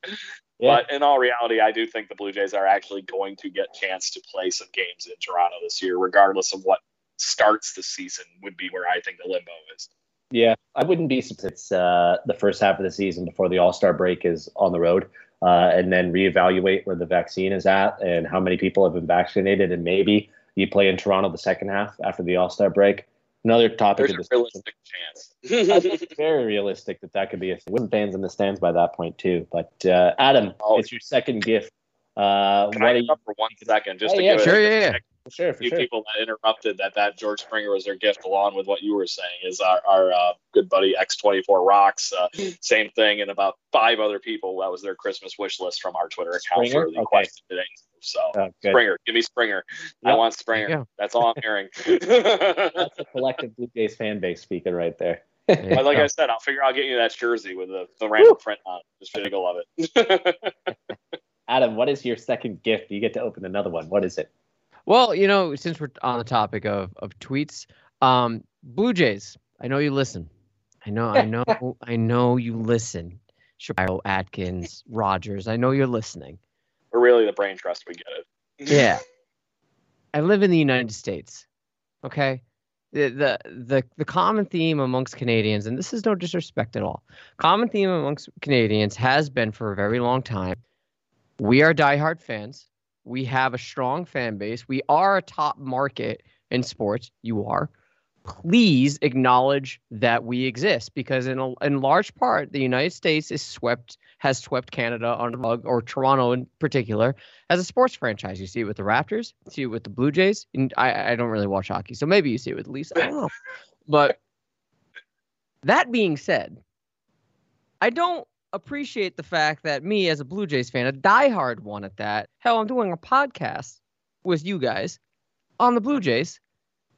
Yeah. But in all reality, I do think the Blue Jays are actually going to get a chance to play some games in Toronto this year, regardless of what starts the season would be where I think the limbo is. Yeah, I wouldn't be surprised. It's uh, the first half of the season before the All Star break is on the road, uh, and then reevaluate where the vaccine is at and how many people have been vaccinated, and maybe you play in Toronto the second half after the All Star break. Another topic There's of a discussion. realistic chance. Very realistic that that could be a thing. With fans in the stands by that point too. But uh, Adam, Oh. it's your second gift. Uh, Can what I are you? interrupt for one second just Yeah, to yeah, give it Sure, a yeah, yeah. For sure, for few sure. people that interrupted that that George Springer was their gift, along with what you were saying, is our, our uh, good buddy X24 Rocks. Uh, same thing, and about five other people. That was their Christmas wish list from our Twitter account Springer? for the Okay. question today. So Oh. Springer, give me Springer. I want Springer. That's all I'm hearing. That's a collective Blue Jays fan base speaking right there. But like. I said, I'll figure I'll get you that jersey with the, the random print on it. Just go of it. Adam, what is your second gift? You get to open another one. What is it? Well, you know, since we're on the topic of, of tweets, um, Blue Jays, I know you listen. I know, I know, I know you listen. Shapiro, Atkins, Rogers, I know you're listening. We're really the brain trust. We get it. Yeah. I live in the United States. Okay. The, the the the common theme amongst Canadians, and this is no disrespect at all. Common theme amongst Canadians has been for a very long time. We are diehard fans. We have a strong fan base. We are a top market in sports. You are. Please acknowledge that we exist because in a, in large part the United States is swept has swept Canada the rug or Toronto in particular as a sports franchise. You see it with the Raptors, see it with the Blue Jays. And I, I don't really watch hockey, so maybe you see it with Leafs. I don't know. But that being said, I don't appreciate the fact that me as a Blue Jays fan, a diehard one at that, hell, I'm doing a podcast with you guys on the Blue Jays,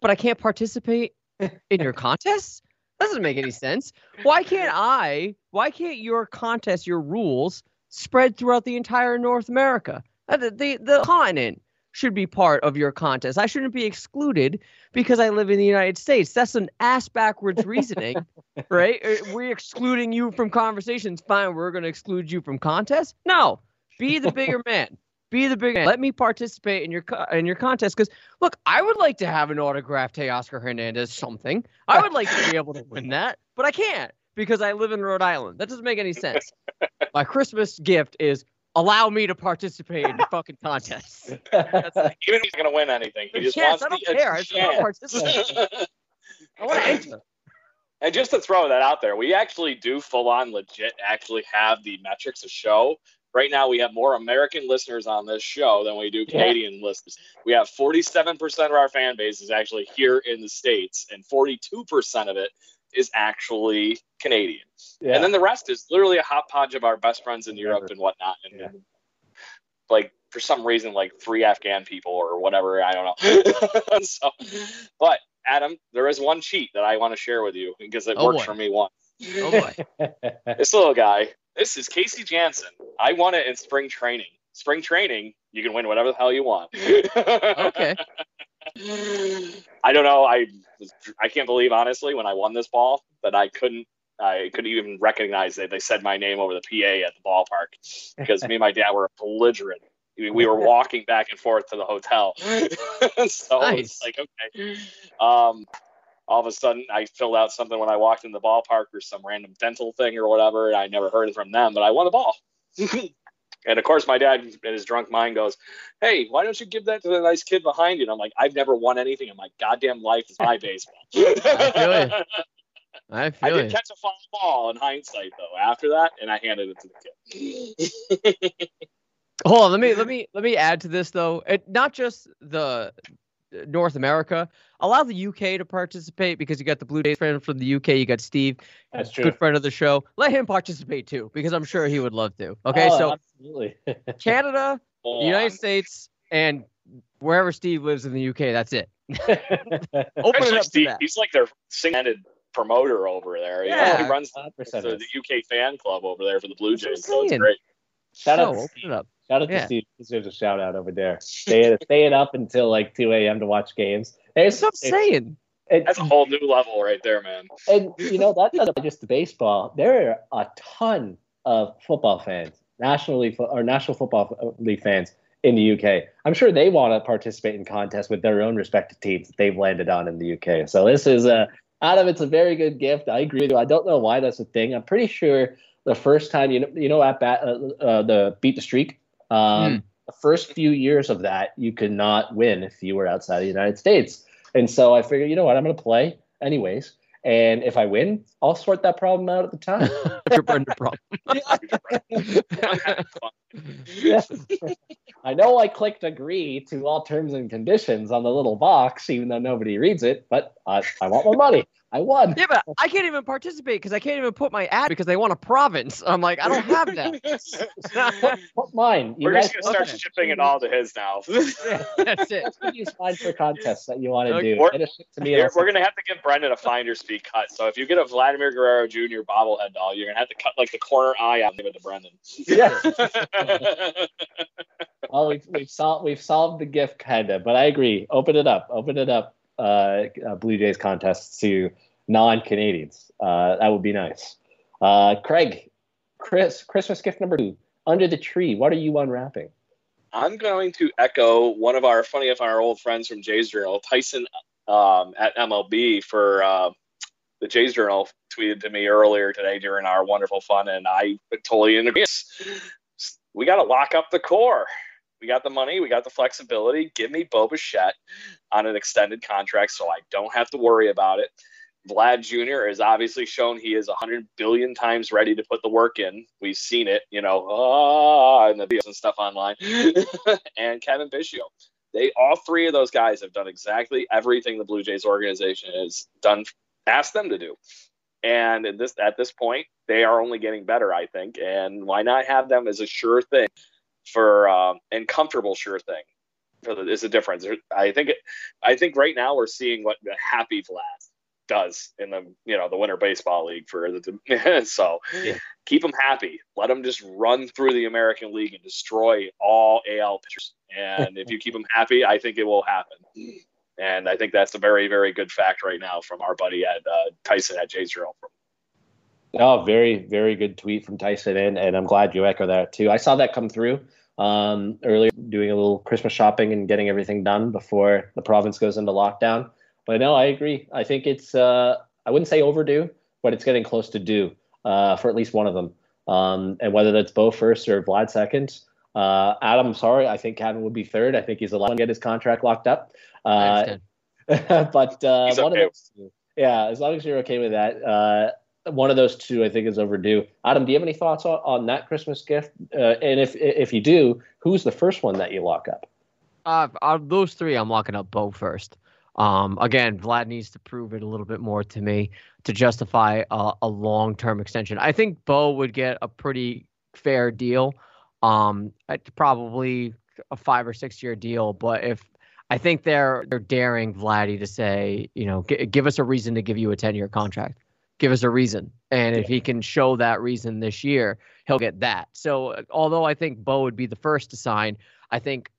but I can't participate in your contests? That doesn't make any sense. Why can't I? Why can't your contest, your rules, spread throughout the entire North America? The, the, the continent should be part of your contest. I shouldn't be excluded because I live in the United States. That's an ass backwards reasoning, right? Uh, We're excluding you from conversations. Fine, we're going to exclude you from contests. No, be the bigger man. Be the bigger man. Let me participate in your co- in your contest because look, I would like to have an autographed Teoscar Hernandez something. I would like to be able to win that, but I can't because I live in Rhode Island. That doesn't make any sense. My Christmas gift is allow me to participate in the fucking contests. That's it. Even if he's going to win anything, he just Yes, wants I don't the care. I just wanna participate. I want to enter. And just to throw that out there, we actually do full on legit actually have the metrics to show. Right now, we have more American listeners on this show than we do Canadian listeners. We have 47% of our fan base is actually here in the States, and 42% of it is actually Canadian. Yeah. And then the rest is literally a hot podge of our best friends in Europe and whatnot. And Yeah. like for some reason, like three Afghan people or whatever, I don't know. so, but Adam, there is one cheat that I want to share with you because it Oh, worked boy. for me once. Oh boy. This little guy, this is Casey Janssen. I won it in spring training. Spring training, you can win whatever the hell you want. Okay. I don't know. I I can't believe honestly when I won this ball that I couldn't I couldn't even recognize that they said my name over the PA at the ballpark because me and my dad were belligerent. We we were walking back and forth to the hotel, so Nice. it's like okay. Um, all of a sudden, I filled out something when I walked in the ballpark or some random dental thing or whatever, and I never heard it from them, but I won the ball. And of course, my dad, in his drunk mind, goes, "Hey, why don't you give that to the nice kid behind you?" And I'm like, "I've never won anything in my goddamn life. Is my baseball." I feel you. I I did you. catch a foul ball in hindsight, though. After that, and I handed it to the kid. Hold on, let me let me let me add to this though. It not just the North America. Allow the UK to participate because you got the Blue Jays friend from the UK. You got Steve, That's true. good friend of the show. Let him participate too because I'm sure he would love to. Okay, Oh, so absolutely. Canada, oh, Hold United on. States, and wherever Steve lives in the UK. That's it. Open it Especially up to Steve, that. he's like their single-handed promoter over there. You know, Yeah. he runs 100% the, the UK fan club over there for the Blue That's Jays, so it's great. Shout out So, to open it up. Shout out Yeah. to Steve. He deserves a shout out over there. Staying staying up until like 2 a.m. to watch games. It's, That's what I'm saying. it- That's a whole new level right there, man. and you know that's not just the baseball. There are a ton of football fans, National League or National Football League fans in the UK. I'm sure they want to participate in contests with their own respective teams that they've landed on in the UK. So this is a Adam. It's a very good gift. I agree with you. I don't know why that's a thing. I'm pretty sure the first time you know you know at bat uh, uh, the beat the streak. Um, The first few years of that, you could not win if you were outside the United States. And so I figured, you know what, I'm going to play anyways. And if I win, I'll sort that problem out at the time. Your problem. Yeah. I know I clicked agree to all terms and conditions on the little box, even though nobody reads it, but I, I want my money. I won. Yeah, but I can't even participate because I can't even put my ad because they want a province. I'm like, I don't have that. Put mine. You We're just gonna start okay. shipping it all to his now. That's it. use mine for contests that you want to Okay. do. Or- Get it shipped to me. We're, we're gonna have to give Brendan a finder's fee cut. So if you get a Vladimir Guerrero Jr. bobblehead doll, you're gonna have to cut like the corner eye out and give it to Brendan. Yeah. Well, we've we've solved we've solved the gift kinda, but I agree. Open it up. Open it up. Uh, uh, Blue Jays contest to non-Canadians. Uh, that would be nice. Uh, Craig, Chris, Christmas gift number two. Under the tree. What are you unwrapping? I'm going to echo one of our funny of our old friends from Jays Journal, Tyson um, at MLB for uh, the Jays Journal tweeted to me earlier today during our wonderful fun, and I totally agreement. We got to lock up the core. We got the money, we got the flexibility. Give me Bo Bichette on an extended contract, so I don't have to worry about it. Vlad Jr. has obviously shown he is 100 billion times ready to put the work in. We've seen it, you know, ah, in the videos and stuff online. and Cavan Biggio. They all three of those guys have done exactly everything the Blue Jays organization has done, asked them to do. And this at this point, they are only getting better, I think. And why not have them as a sure thing for um, and comfortable sure thing? For the, is a difference. I think it, I think right now we're seeing what the happy Vlad does in the you know the winter baseball league for the so Yeah. keep them happy let them just run through the american league and destroy all al pitchers and if you keep them happy i think it will happen and i think that's a very very good fact right now from our buddy at uh, tyson at j's journal Oh, very, very good tweet from Tyson, and, and I'm glad you echo that too. I saw that come through um, earlier, doing a little Christmas shopping and getting everything done before the province goes into lockdown. But no, I agree. I think it's, uh, I wouldn't say overdue, but it's getting close to due uh, for at least one of them. Um, and whether that's Bo first or Vlad second, uh, Adam, sorry, I think Cavan would be third. I think he's allowed to get his contract locked up. I Uh, understand. but uh, one okay of those two, yeah, as long as you're okay with that, uh, one of those two I think is overdue. Adam, do you have any thoughts on, on that Christmas gift? Uh, and if if you do, who's the first one that you lock up? Uh, of those three, I'm locking up Bo first. Um, again, Vlad needs to prove it a little bit more to me to justify a, a long-term extension. I think Bo would get a pretty fair deal, um, probably a five or six-year deal. But if I think they're they're daring Vladdy to say, you know, g- give us a reason to give you a 10-year contract. Give us a reason, and if he can show that reason this year, he'll get that. So, uh, although I think Bo would be the first to sign, I think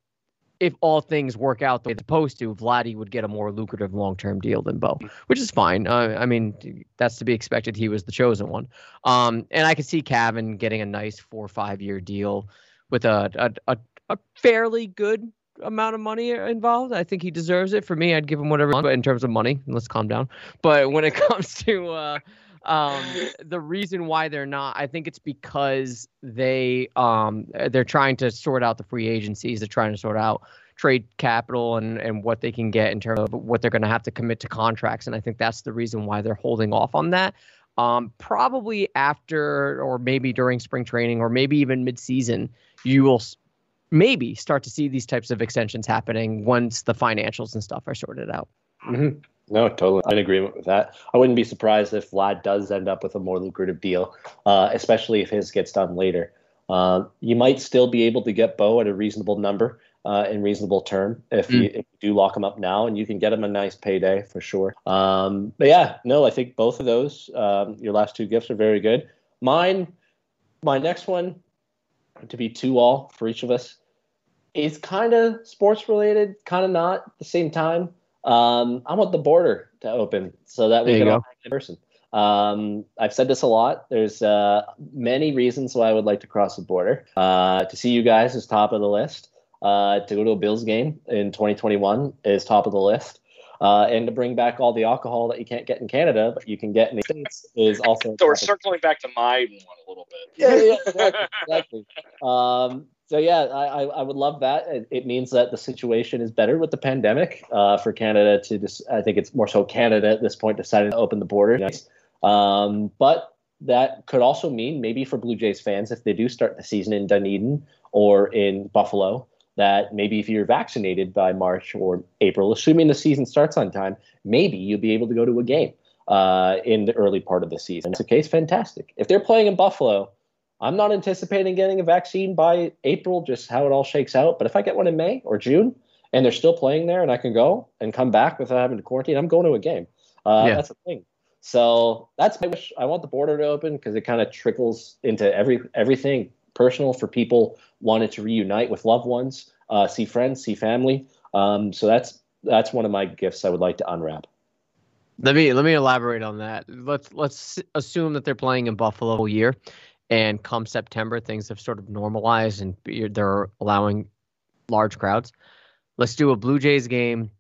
if all things work out the way they're supposed to, Vladdy would get a more lucrative long-term deal than Bo, which is fine. Uh, I mean, that's to be expected. He was the chosen one. Um, and I could see Cavan getting a nice four or five-year deal with a a, a a fairly good amount of money involved. I think he deserves it. For me, I'd give him whatever. But in terms of money, let's calm down. But when it comes to uh, um, the reason why they're not, I think it's because they um they're trying to sort out the free agencies. They're trying to sort out trade capital and and what they can get in terms of what they're going to have to commit to contracts. And I think that's the reason why they're holding off on that. Um, probably after or maybe during spring training or maybe even midseason, you will maybe start to see these types of extensions happening once the financials and stuff are sorted out. Mm-hmm. No, totally in agreement with that. I wouldn't be surprised if Vlad does end up with a more lucrative deal, uh, especially if his gets done later. Uh, you might still be able to get Bo at a reasonable number uh, in reasonable term if, mm. you, if, you, do lock him up now, and you can get him a nice payday for sure. Um, but yeah, no, I think both of those, um, your last two gifts are very good. Mine, my next one, to be two all for each of us, is kind of sports related, kind of not at the same time. Um, I want the border to open so that we can all in person. Um, I've said this a lot. There's uh, many reasons why I would like to cross the border. Uh, to see you guys is top of the list. Uh, to go to a Bills game in 2021 is top of the list. Uh, and to bring back all the alcohol that you can't get in Canada, but you can get in the States is also. so we're circling back to my one a little bit. Yeah, yeah, exactly. exactly. Um, so yeah, I, I would love that. It, means that the situation is better with the pandemic uh, for Canada to just. I think it's more so Canada at this point deciding to open the border. Um, but that could also mean maybe for Blue Jays fans if they do start the season in Dunedin or in Buffalo, that maybe if you're vaccinated by March or April, assuming the season starts on time, maybe you'll be able to go to a game uh, in the early part of the season. That's the case, fantastic. If they're playing in Buffalo I'm not anticipating getting a vaccine by April, just how it all shakes out. But if I get one in May or June and they're still playing there and I can go and come back without having to quarantine, I'm going to a game. Uh, yeah. That's the thing. So that's my wish. I want the border to open because it kind of trickles into every everything personal for people wanting to reunite with loved ones, uh, see friends, see family. Um, so that's that's one of my gifts I would like to unwrap. Let me let me elaborate on that. Let's let's assume that they're playing in Buffalo all year, and come September, things have sort of normalized and they're allowing large crowds. Let's do a Blue Jays game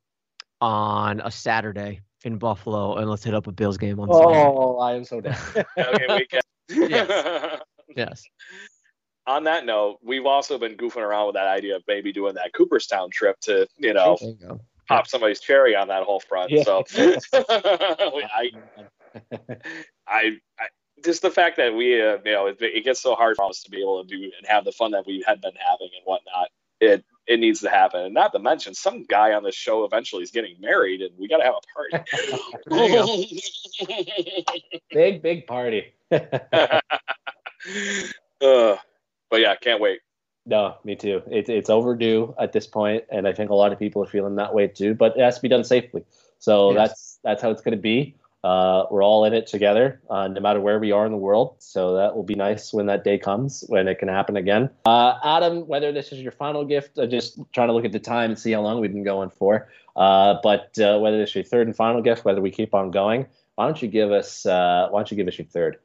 on a Saturday in Buffalo, and let's hit up a Bills game on. Saturday. Oh, Sunday. I am so down. okay, we can. yes. yes. On that note, we've also been goofing around with that idea of maybe doing that Cooperstown trip to, you know, you pop somebody's cherry on that whole front. Yeah. So, I, I, I, just the fact that we, uh, you know, it, it, gets so hard for us to be able to do and have the fun that we had been having and whatnot. It it needs to happen, and not to mention some guy on this show eventually is getting married, and we got to have a party. big big party. uh, but yeah, can't wait. No, me too. It's it's overdue at this point, and I think a lot of people are feeling that way too. But it has to be done safely. So yes. that's that's how it's going to be. Uh, we're all in it together, uh, no matter where we are in the world. So that will be nice when that day comes, when it can happen again. Uh, Adam, whether this is your final gift, uh, just trying to look at the time and see how long we've been going for. Uh, but uh, whether this is your third and final gift, whether we keep on going, why don't you give us? why don't you give us your third?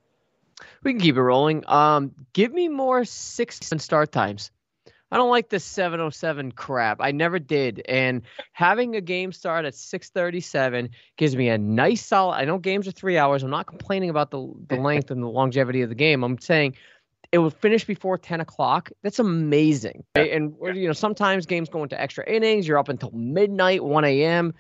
We can keep it rolling. Um, give me more six and start times. I don't like this 707 crap. I never did. And having a game start at 637 gives me a nice solid. I know games are three hours. I'm not complaining about the, the length and the longevity of the game. I'm saying it will finish before 10 o'clock. That's amazing. Right? And, you know, sometimes games go into extra innings. You're up until midnight, 1 a.m.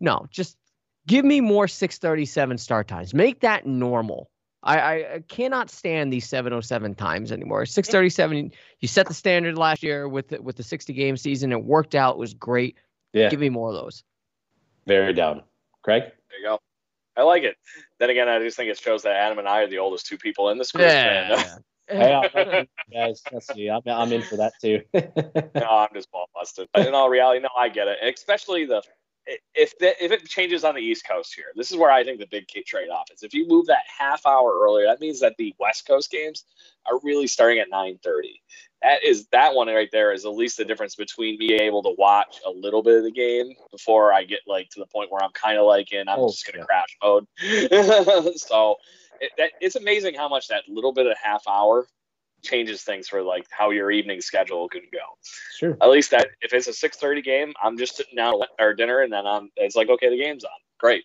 No, just give me more 637 start times. Make that normal. I, I cannot stand these 707 times anymore. 637, you set the standard last year with the, with the 60 game season. It worked out. It was great. Yeah. Give me more of those. Very down. Craig? There you go. I like it. Then again, I just think it shows that Adam and I are the oldest two people in this group. Yeah. hey, guys, let's see. I'm, I'm in for that too. no, I'm just ball busted. In all reality, no, I get it. Especially the if the, if it changes on the East Coast here, this is where I think the big trade off is. If you move that half hour earlier, that means that the West Coast games are really starting at 9:30. That is that one right there is at least the difference between being able to watch a little bit of the game before I get like to the point where I'm kind of like in I'm oh, just gonna yeah. crash mode. so it, that, it's amazing how much that little bit of half hour changes things for like how your evening schedule can go. Sure. At least that if it's a six thirty game, I'm just sitting down at our dinner and then I'm it's like okay the game's on. Great.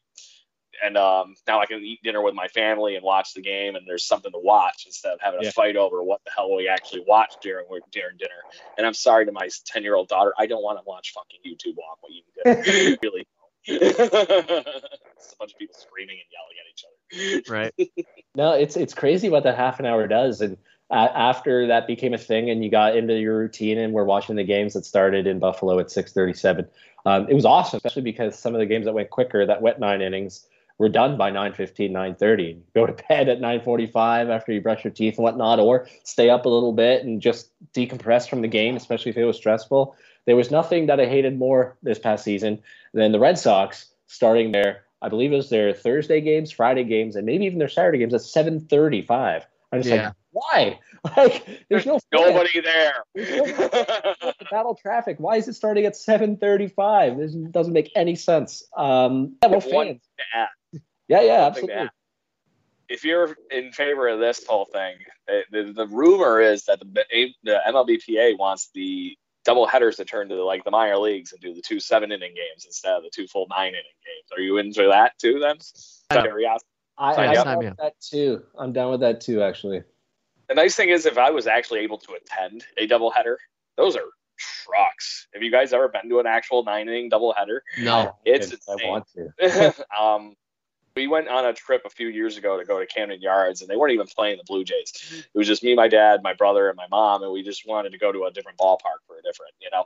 and um, now I can eat dinner with my family and watch the game, and there's something to watch instead of having a Yeah. fight over what the hell we actually watch during during dinner. And I'm sorry to my 10 year old daughter, I don't want to watch fucking YouTube while I'm eating dinner. really. it's a bunch of people screaming and yelling at each other. Right. No, it's it's crazy what that half an hour does. And after that became a thing, and you got into your routine, and we're watching the games that started in Buffalo at six thirty-seven. Um, it was awesome, especially because some of the games that went quicker, that went nine innings, were done by 9.15, 9.30. Go to bed at 9.45 after you brush your teeth and whatnot, or stay up a little bit and just decompress from the game, especially if it was stressful. There was nothing that I hated more this past season than the Red Sox starting their, I believe it was their Thursday games, Friday games, and maybe even their Saturday games at 7.35. I'm just Yeah. like, why? Like, there's no fans. Nobody there. the battle traffic. Why is it starting at 7:35? This doesn't make any sense. Um, yeah, well, One fans. to. Yeah, yeah, One thing to absolutely. If you're in favor of this whole thing, the, the, the rumor is that the, the MLBPA wants the double headers to turn to like the minor leagues and do the two seven inning games instead of the two full nine inning games. Are you into that too? Then, Yeah. Curiosity. I, Sign I'm up. down with that too. I'm down with that too, actually. The nice thing is, if I was actually able to attend a doubleheader, those are trucks. Have you guys ever been to an actual nine inning doubleheader? No. It's I want to. um, we went on a trip a few years ago to go to Camden Yards, and they weren't even playing the Blue Jays. It was just me, my dad, my brother, and my mom, and we just wanted to go to a different ballpark for a different, you know.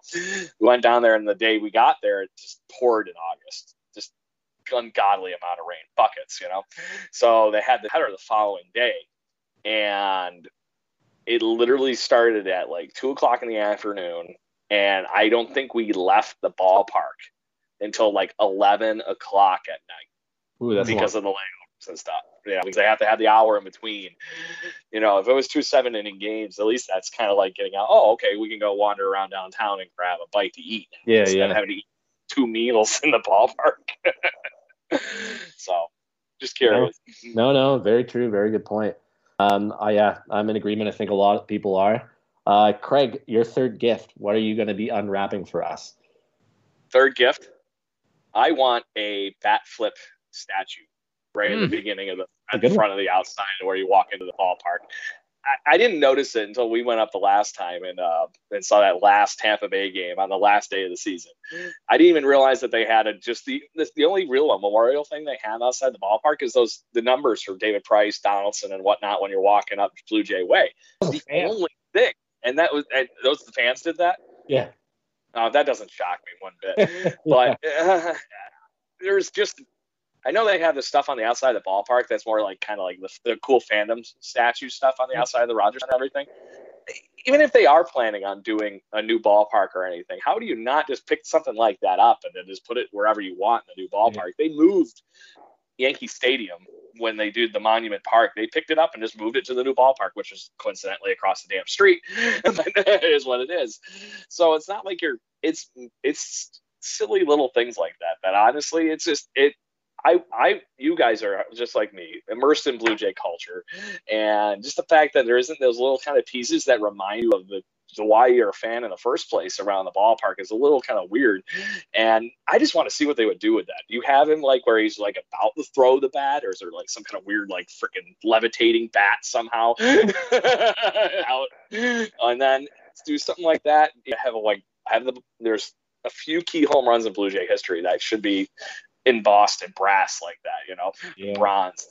We went down there, and the day we got there, it just poured in August, just ungodly amount of rain, buckets, you know. So they had the header the following day, and it literally started at like two o'clock in the afternoon, and I don't think we left the ballpark until like eleven o'clock at night Ooh, that's because long. of the layovers and stuff. Yeah, because they have to have the hour in between. You know, if it was two seven inning games, at least that's kind of like getting out. Oh, okay, we can go wander around downtown and grab a bite to eat. Yeah, instead yeah. of having to eat two meals in the ballpark. so, just curious. No, no, very true. Very good point. Um, I, yeah, I'm in agreement. I think a lot of people are. Uh, Craig, your third gift. What are you going to be unwrapping for us? Third gift, I want a bat flip statue right at Mm. the beginning of the at the one. front of the outside where you walk into the ballpark. I, I didn't notice it until we went up the last time and uh, and saw that last Tampa Bay game on the last day of the season. I didn't even realize that they had a just the the, the only real memorial thing they have outside the ballpark is those the numbers for David Price, Donaldson, and whatnot when you're walking up Blue Jay Way. The fan. only thing, and that was and those the fans did that. Yeah. Uh, that doesn't shock me one bit. But uh, there's just, I know they have the stuff on the outside of the ballpark that's more like kind of like the, the cool fandom statue stuff on the mm-hmm. outside of the Rogers and everything. Even if they are planning on doing a new ballpark or anything, how do you not just pick something like that up and then just put it wherever you want in the new ballpark? They moved Yankee Stadium when they did the Monument Park. They picked it up and just moved it to the new ballpark, which is coincidentally across the damn street. it is what it is. So it's not like you're. It's it's silly little things like that. That honestly, it's just it. I, I, you guys are just like me, immersed in Blue Jay culture, and just the fact that there isn't those little kind of pieces that remind you of the, why you're a fan in the first place around the ballpark is a little kind of weird. And I just want to see what they would do with that. Do you have him like where he's like about to throw the bat, or is there like some kind of weird like freaking levitating bat somehow out? And then do something like that. You have a like have the there's a few key home runs in Blue Jay history that should be embossed in brass like that, you know, Yeah. bronze.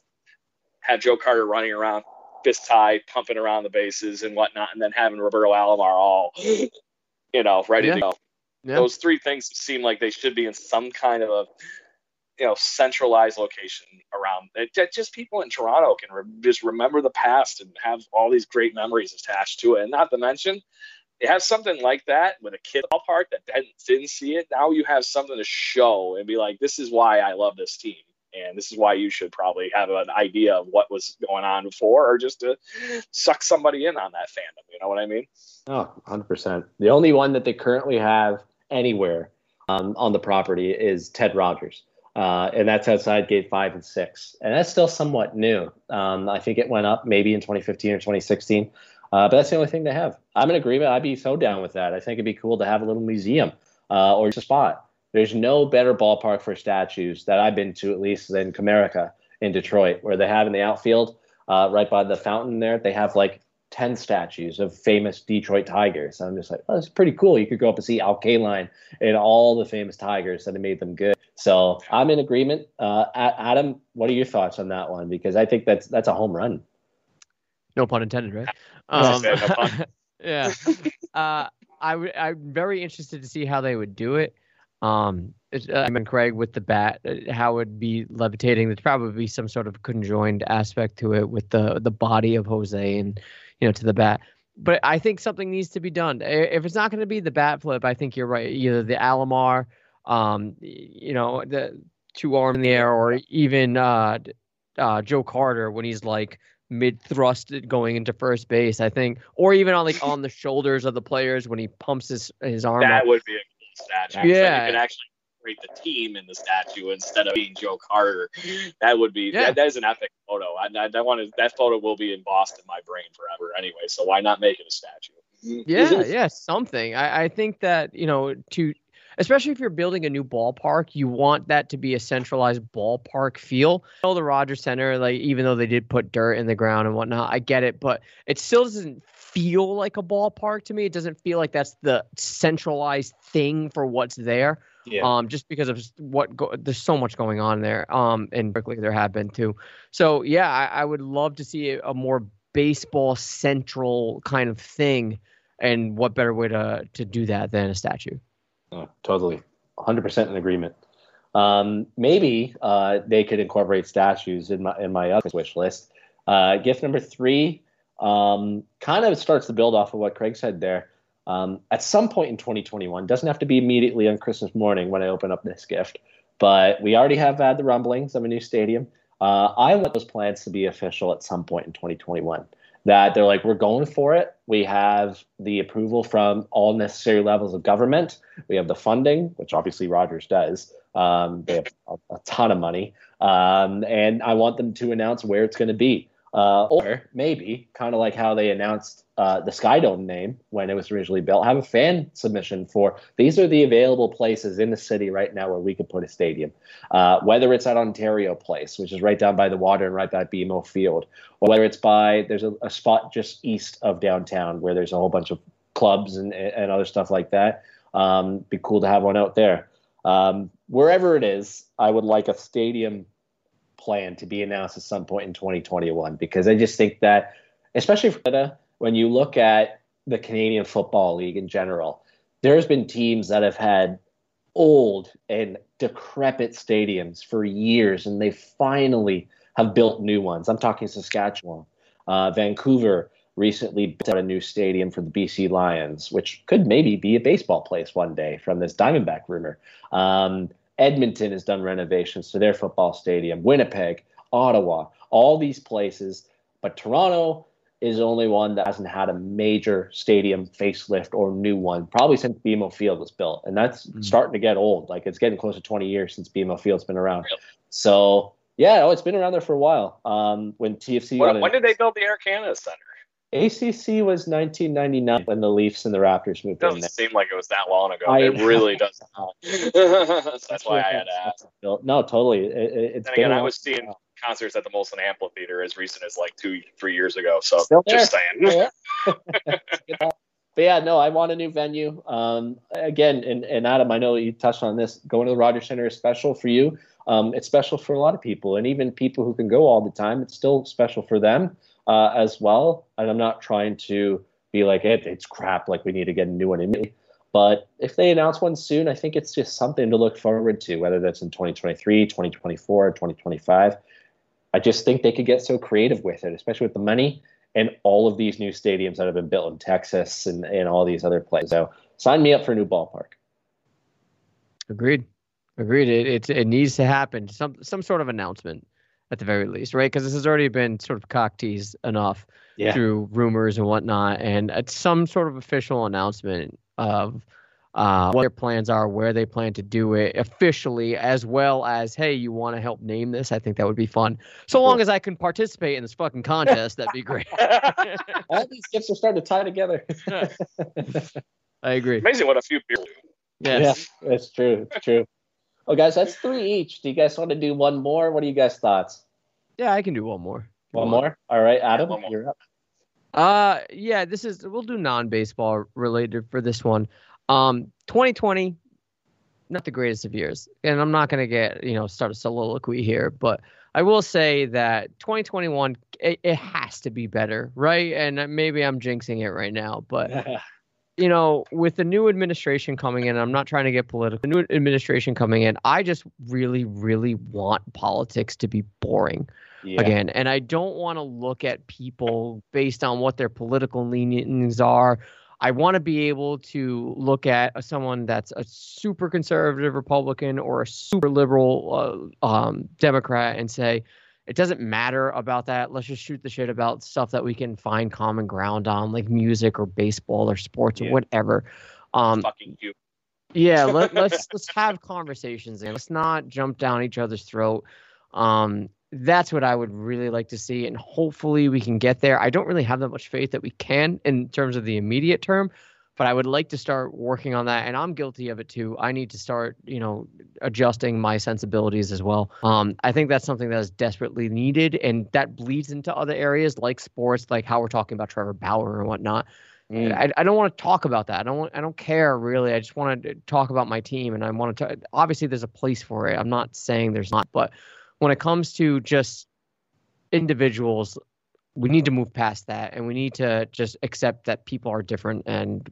Have Joe Carter running around, fist high, pumping around the bases and whatnot, and then having Roberto Alomar all, you know, ready Yeah. to go. Yeah. Those three things seem like they should be in some kind of a, you know, centralized location around. It, that just people in Toronto can re- just remember the past and have all these great memories attached to it. And not to mention, you have something like that with a kid ballpark that didn't, didn't see it. Now you have something to show and be like, this is why I love this team. And this is why you should probably have an idea of what was going on before, or just to suck somebody in on that fandom. You know what I mean? Oh, 100%. The only one that they currently have anywhere um, on the property is Ted Rogers. Uh, and that's outside gate five and six. And that's still somewhat new. Um, I think it went up maybe in 2015 or 2016. Uh, but that's the only thing they have. I'm in agreement. I'd be so down with that. I think it'd be cool to have a little museum uh, or just a spot There's no better ballpark for statues that I've been to, at least, than Comerica in Detroit, where they have in the outfield, uh, right by the fountain there, they have like 10 statues of famous Detroit Tigers. I'm just like, oh, it's pretty cool. You could go up and see Al Kaline and all the famous Tigers that have made them good. So I'm in agreement. Uh, Adam, what are your thoughts on that one? Because I think that's that's a home run. No pun intended, right? Um, yeah. uh, I w- I'm very interested to see how they would do it. Um, I mean, Craig with the bat, uh, how it would be levitating. There's probably some sort of conjoined aspect to it with the the body of Jose and you know to the bat. But I think something needs to be done. If it's not going to be the bat flip, I think you're right. Either the Alomar, um, you know, the two arm in the air, or even uh, uh, Joe Carter when he's like mid thrust going into first base. I think, or even on like on the shoulders of the players when he pumps his his arm. That up. would be a cool statue. Yeah, you can actually create the team in the statue instead of being Joe Carter. That would be yeah. that, that is an epic photo. I, I, I want to, that photo will be embossed in my brain forever anyway. So why not make it a statue? Yeah, yeah, something. I, I think that you know to especially if you're building a new ballpark, you want that to be a centralized ballpark feel. I know the Rogers Center, like even though they did put dirt in the ground and whatnot, I get it, but it still doesn't feel like a ballpark to me. It doesn't feel like that's the centralized thing for what's there. Yeah. Um, just because of what go- there's so much going on there. Um, and Berkeley there have been too. So yeah, I, I would love to see a more baseball central kind of thing. And what better way to to do that than a statue? Oh, totally, 100% in agreement. Um, maybe uh, they could incorporate statues in my in my other wish list. Uh, gift number three um, kind of starts to build off of what Craig said there. Um, at some point in 2021, doesn't have to be immediately on Christmas morning when I open up this gift, but we already have had the rumblings of a new stadium. Uh, I want those plans to be official at some point in 2021 that they're like, we're going for it. We have the approval from all necessary levels of government. We have the funding, which obviously Rogers does. Um, they have a, ton of money. Um, and I want them to announce where it's going to be. Uh, or maybe, kind of like how they announced uh, the Skydome name when it was originally built, have a fan submission for these are the available places in the city right now where we could put a stadium. Uh, whether it's at Ontario Place, which is right down by the water and right by BMO Field, or whether it's by there's a, a spot just east of downtown where there's a whole bunch of clubs and, and other stuff like that. Um, be cool to have one out there. Um, wherever it is, I would like a stadium plan to be announced at some point in 2021 because I just think that, especially for when you look at the Canadian Football League in general, there's been teams that have had old and decrepit stadiums for years, and they finally have built new ones. I'm talking Saskatchewan, uh, Vancouver recently built out a new stadium for the BC Lions, which could maybe be a baseball place one day from this Diamondback rumor. Um, Edmonton has done renovations to their football stadium, Winnipeg, Ottawa, all these places. But Toronto is the only one that hasn't had a major stadium facelift or new one, probably since BMO Field was built. And that's mm-hmm. starting to get old. Like it's getting close to 20 years since BMO Field's been around. Really? So, yeah, oh, it's been around there for a while. Um, when TFC. When, when did they build the Air Canada Center? ACC was 1999 when the Leafs and the Raptors moved it doesn't in. seem like it was that long ago. I, it really does That's, That's why I had to ask. No, totally. It, it's and again, I was seeing concerts at the Molson Amphitheater as recent as like two, three years ago. So just saying. but yeah, no, I want a new venue. Um, again, and, and Adam, I know you touched on this. Going to the Rogers Center is special for you. Um, it's special for a lot of people, and even people who can go all the time. It's still special for them uh, as well. And I'm not trying to be like, it, it's crap, like we need to get a new one immediately. But if they announce one soon, I think it's just something to look forward to, whether that's in 2023, 2024, 2025. I just think they could get so creative with it, especially with the money and all of these new stadiums that have been built in Texas and, and all these other places. So sign me up for a new ballpark. Agreed. Agreed. It, it, it needs to happen. Some some sort of announcement at the very least, right? Because this has already been sort of cock teased enough yeah. through rumors and whatnot, and it's some sort of official announcement of uh, what their plans are, where they plan to do it officially, as well as, hey, you want to help name this? I think that would be fun. So long as I can participate in this fucking contest, that'd be great. All these gifts are starting to tie together. I agree. Amazing what a few beers Yes. Yeah, it's true. It's true. Oh, guys, that's three each. Do you guys want to do one more? What are you guys' thoughts? Yeah, I can do one more. One more? All right, Adam, one more. you're up. Uh, yeah, this is we'll do non-baseball related for this one. Um, 2020, not the greatest of years, and I'm not gonna get you know start a soliloquy here, but I will say that 2021 it, it has to be better, right? And maybe I'm jinxing it right now, but you know, with the new administration coming in, I'm not trying to get political. The new administration coming in, I just really, really want politics to be boring Yeah. again. And I don't want to look at people based on what their political leanings are. I want to be able to look at someone that's a super conservative Republican or a super liberal uh, um, Democrat and say, it doesn't matter about that. Let's just shoot the shit about stuff that we can find common ground on, like music or baseball or sports Yeah. or whatever. Um, Fucking you. yeah, let, let's let's have conversations and let's not jump down each other's throat. Um, that's what I would really like to see, and hopefully we can get there. I don't really have that much faith that we can in terms of the immediate term, but I would like to start working on that, and I'm guilty of it too. I need to start, you know, adjusting my sensibilities as well. Um, I think that's something that is desperately needed, and that bleeds into other areas like sports, like how we're talking about Trevor Bauer and whatnot. Mm. I, I don't want to talk about that. I don't want, I don't care really. I just want to talk about my team and I want to obviously there's a place for it. I'm not saying there's not, but when it comes to just individuals, we need to move past that and we need to just accept that people are different and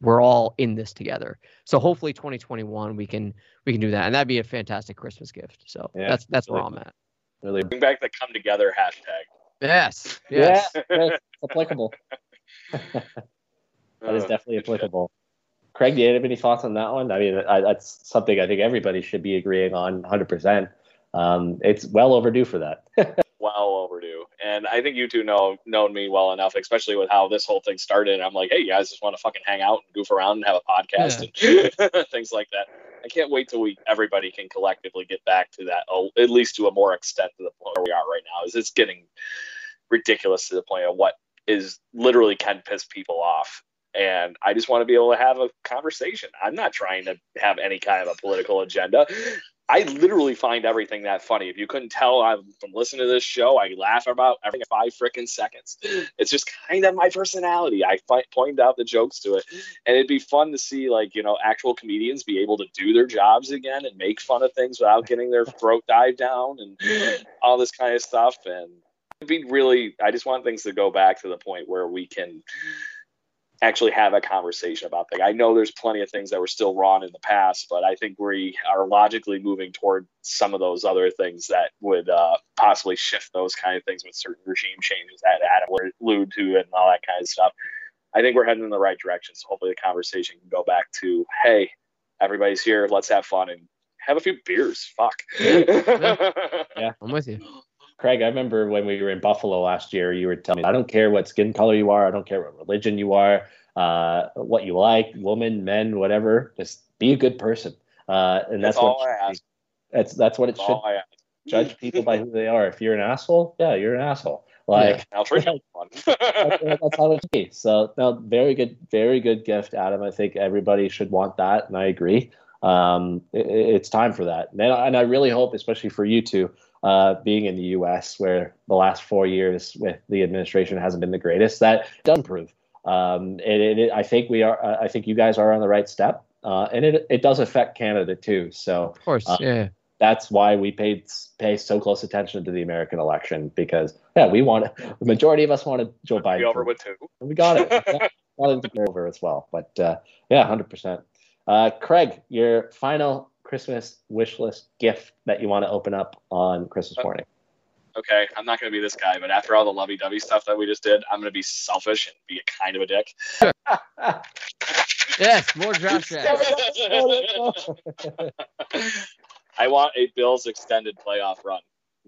we're all in this together. So hopefully 2021 we can we can do that and that'd be a fantastic Christmas gift. So Yeah, that's that's where I'm at. Really. Bring back the come together hashtag. Yes. Yes. Yeah, it's applicable. That is Uh, definitely good shit. applicable. Craig, do you have any thoughts on that one? I mean, I, that's something I think everybody should be agreeing on 100%. Um, it's well overdue for that. And I think you two know known me well enough, especially with how this whole thing started. I'm like, hey, you guys just want to fucking hang out and goof around and have a podcast and things like that. I can't wait till we everybody can collectively get back to that, oh, at least to a more extent to the point where we are right now. Is it's getting ridiculous to the point of what is literally can piss people off. And I just want to be able to have a conversation. I'm not trying to have any kind of a political agenda. I literally find everything that funny. If you couldn't tell, I'm from listening to this show. I laugh about in five freaking seconds. It's just kind of my personality. I find, point out the jokes to it, and it'd be fun to see like you know actual comedians be able to do their jobs again and make fun of things without getting their throat dived down and all this kind of stuff. And it'd be really. I just want things to go back to the point where we can actually have a conversation about things. I know there's plenty of things that were still wrong in the past, but I think we are logically moving toward some of those other things that would uh, possibly shift those kind of things with certain regime changes that Adam would allude to and all that kind of stuff. I think we're heading in the right direction. So hopefully the conversation can go back to, hey, everybody's here, let's have fun and have a few beers. Fuck. Yeah. I'm with you. Craig, I remember when we were in Buffalo last year, you were telling me, I don't care what skin color you are, I don't care what religion you are, uh, what you like, woman, men, whatever, just be a good person. Uh, and that's, That's all what I ask. That's that's what it That's should all I ask. judge people by who they are. If you're an asshole, yeah, you're an asshole. Like I'll treat you that's, how it should be. So no, very good, very good gift, Adam. I think everybody should want that, and I agree. Um, it, it's time for that, and I, and I really hope, especially for you two, uh, being in the U.S., where the last four years with the administration hasn't been the greatest, that does improve. Um, and it, it, I think we are. uh, I think you guys are on the right step, uh, and it it does affect Canada too. So Of course. Uh, yeah. that's why we paid pay so close attention to the American election because yeah, we wanted the majority of us wanted Joe Biden. Be over with two. we got it. We got- wanted to go over as well, but uh, yeah, hundred percent. Uh, Craig, your final Christmas wish list gift that you want to open up on Christmas uh, morning. okay, I'm not going to be this guy, but after all the lovey dovey stuff that we just did, I'm going to be selfish and be a kind of a dick. Yes, more draft jacks. I want a Bills extended playoff run.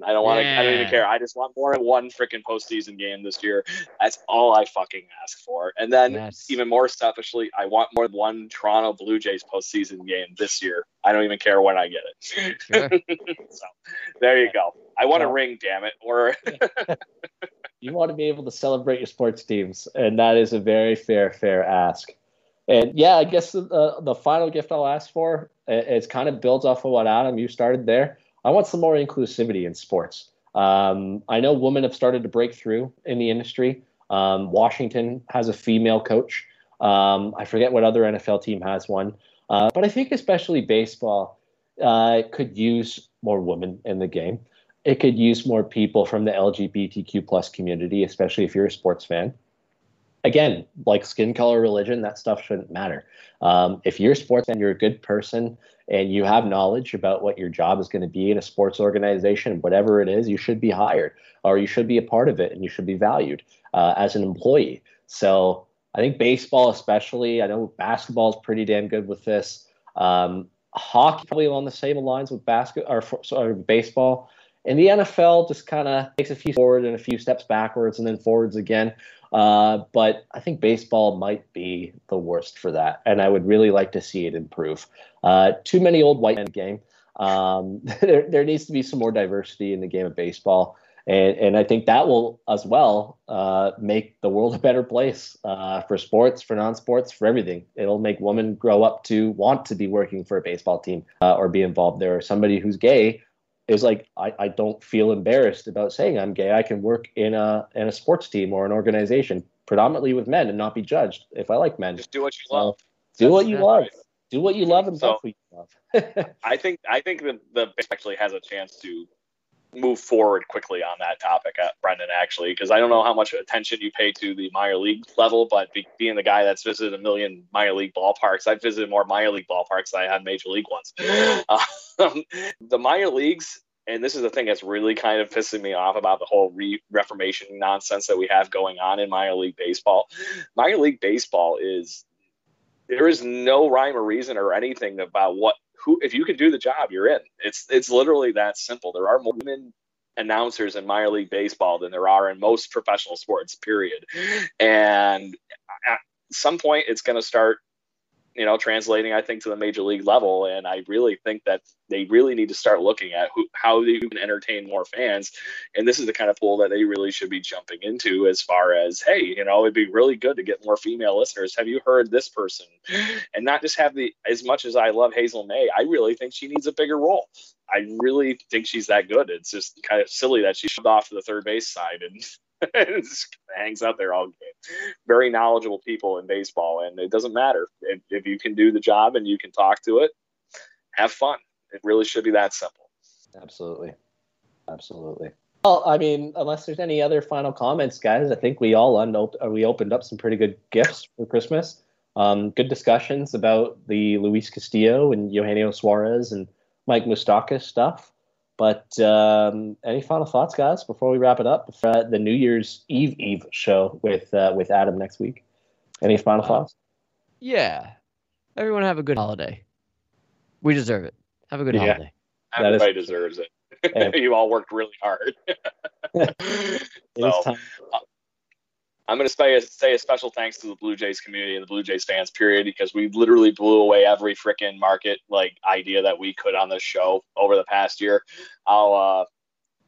I don't want to. I don't even care. I just want more than one freaking postseason game this year. That's all I fucking ask for. And then, Yes. even more selfishly, I want more than one Toronto Blue Jays postseason game this year. I don't even care when I get it. Sure. so, there you go. I want a ring, damn it. Or You want to be able to celebrate your sports teams, and that is a very fair, fair ask. and yeah, I guess the the final gift I'll ask for is kind of builds off of what Adam you started there. I want some more inclusivity in sports. Um, I know women have started to break through in the industry. Um, Washington has a female coach. Um, I forget what other NFL team has one, uh, but I think especially baseball uh, could use more women in the game. It could use more people from the LGBTQ plus community, especially if you're a sports fan. Again, like skin color, religion, that stuff shouldn't matter. Um, if you're sports fan, you're a good person, and you have knowledge about what your job is going to be in a sports organization, whatever it is, you should be hired or you should be a part of it and you should be valued uh, as an employee. So I think baseball, especially, I know basketball is pretty damn good with this. Um, hockey probably along the same lines with basket or baseball. And the NFL just kind of takes a few forward and a few steps backwards and then forwards again. Uh, but I think baseball might be the worst for that, and I would really like to see it improve. Uh, too many old white men game. Um, there, there needs to be some more diversity in the game of baseball, and and I think that will as well uh, make the world a better place uh, for sports, for non-sports, for everything. It'll make women grow up to want to be working for a baseball team uh, or be involved there. Or somebody who's gay is like I, I don't feel embarrassed about saying I'm gay. I can work in a in a sports team or an organization predominantly with men and not be judged if I like men. Just do what you love. do what you love. Right. Do what you love and so, what you love. I think I think the the actually has a chance to move forward quickly on that topic, uh, Brendan. Actually, because I don't know how much attention you pay to the minor league level, but be, being the guy that's visited a million minor league ballparks, I've visited more minor league ballparks than I have major league ones. Um, the minor leagues, and this is the thing that's really kind of pissing me off about the whole re- reformation nonsense that we have going on in minor league baseball. Minor league baseball is there is no rhyme or reason or anything about what who if you can do the job, you're in. It's it's literally that simple. There are more women announcers in minor league baseball than there are in most professional sports. Period. And at some point, it's going to start you know, translating, I think, to the major league level. And I really think that they really need to start looking at who, how they can entertain more fans. And this is the kind of pool that they really should be jumping into as far as, hey, you know, it'd be really good to get more female listeners. Have you heard this person? And not just have the, as much as I love Hazel May, I really think she needs a bigger role. I really think she's that good. It's just kind of silly that she shoved off to the third base side and hangs out there all game. Very knowledgeable people in baseball, and it doesn't matter if, if you can do the job and you can talk to it. Have fun. It really should be that simple. Absolutely, absolutely. Well, I mean, unless there's any other final comments, guys, I think we all unop- uh, we opened up some pretty good gifts for Christmas. Um, good discussions about the Luis Castillo and Eugenio Suarez and Mike Moustakas stuff. But um, any final thoughts, guys, before we wrap it up? For, uh, the New Year's Eve Eve show with uh, with Adam next week. Any final uh, thoughts? Yeah, everyone have a good holiday. We deserve it. Have a good yeah. holiday. Everybody deserves it. you all worked really hard. so, I'm going to say a, say a special thanks to the Blue Jays community and the Blue Jays fans, period, because we literally blew away every freaking market like idea that we could on this show over the past year. I'll uh,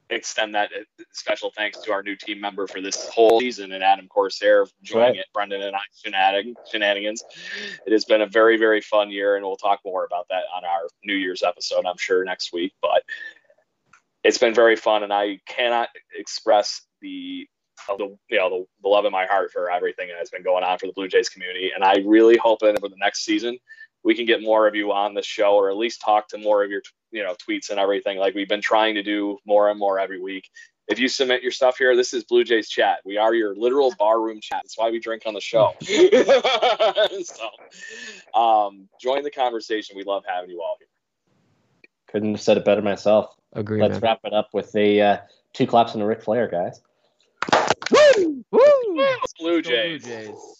extend that uh, special thanks to our new team member for this whole season and Adam Corsair joining right. it, Brendan and I shenanigans. It has been a very, very fun year, and we'll talk more about that on our New Year's episode, I'm sure, next week. But it's been very fun, and I cannot express the the you know the, the love in my heart for everything that has been going on for the Blue Jays community. And I really hope that over the next season we can get more of you on the show, or at least talk to more of your you know tweets and everything, like we've been trying to do more and more every week. If you submit your stuff here, this is Blue Jays chat. We are your literal barroom chat. That's why we drink on the show. so, um, join the conversation. We love having you all here. Couldn't have said it better myself. Agree. Let's man. wrap it up with a uh, two claps and a Ric Flair, guys. Woo! Woo! Blue Jays. Blue Jays.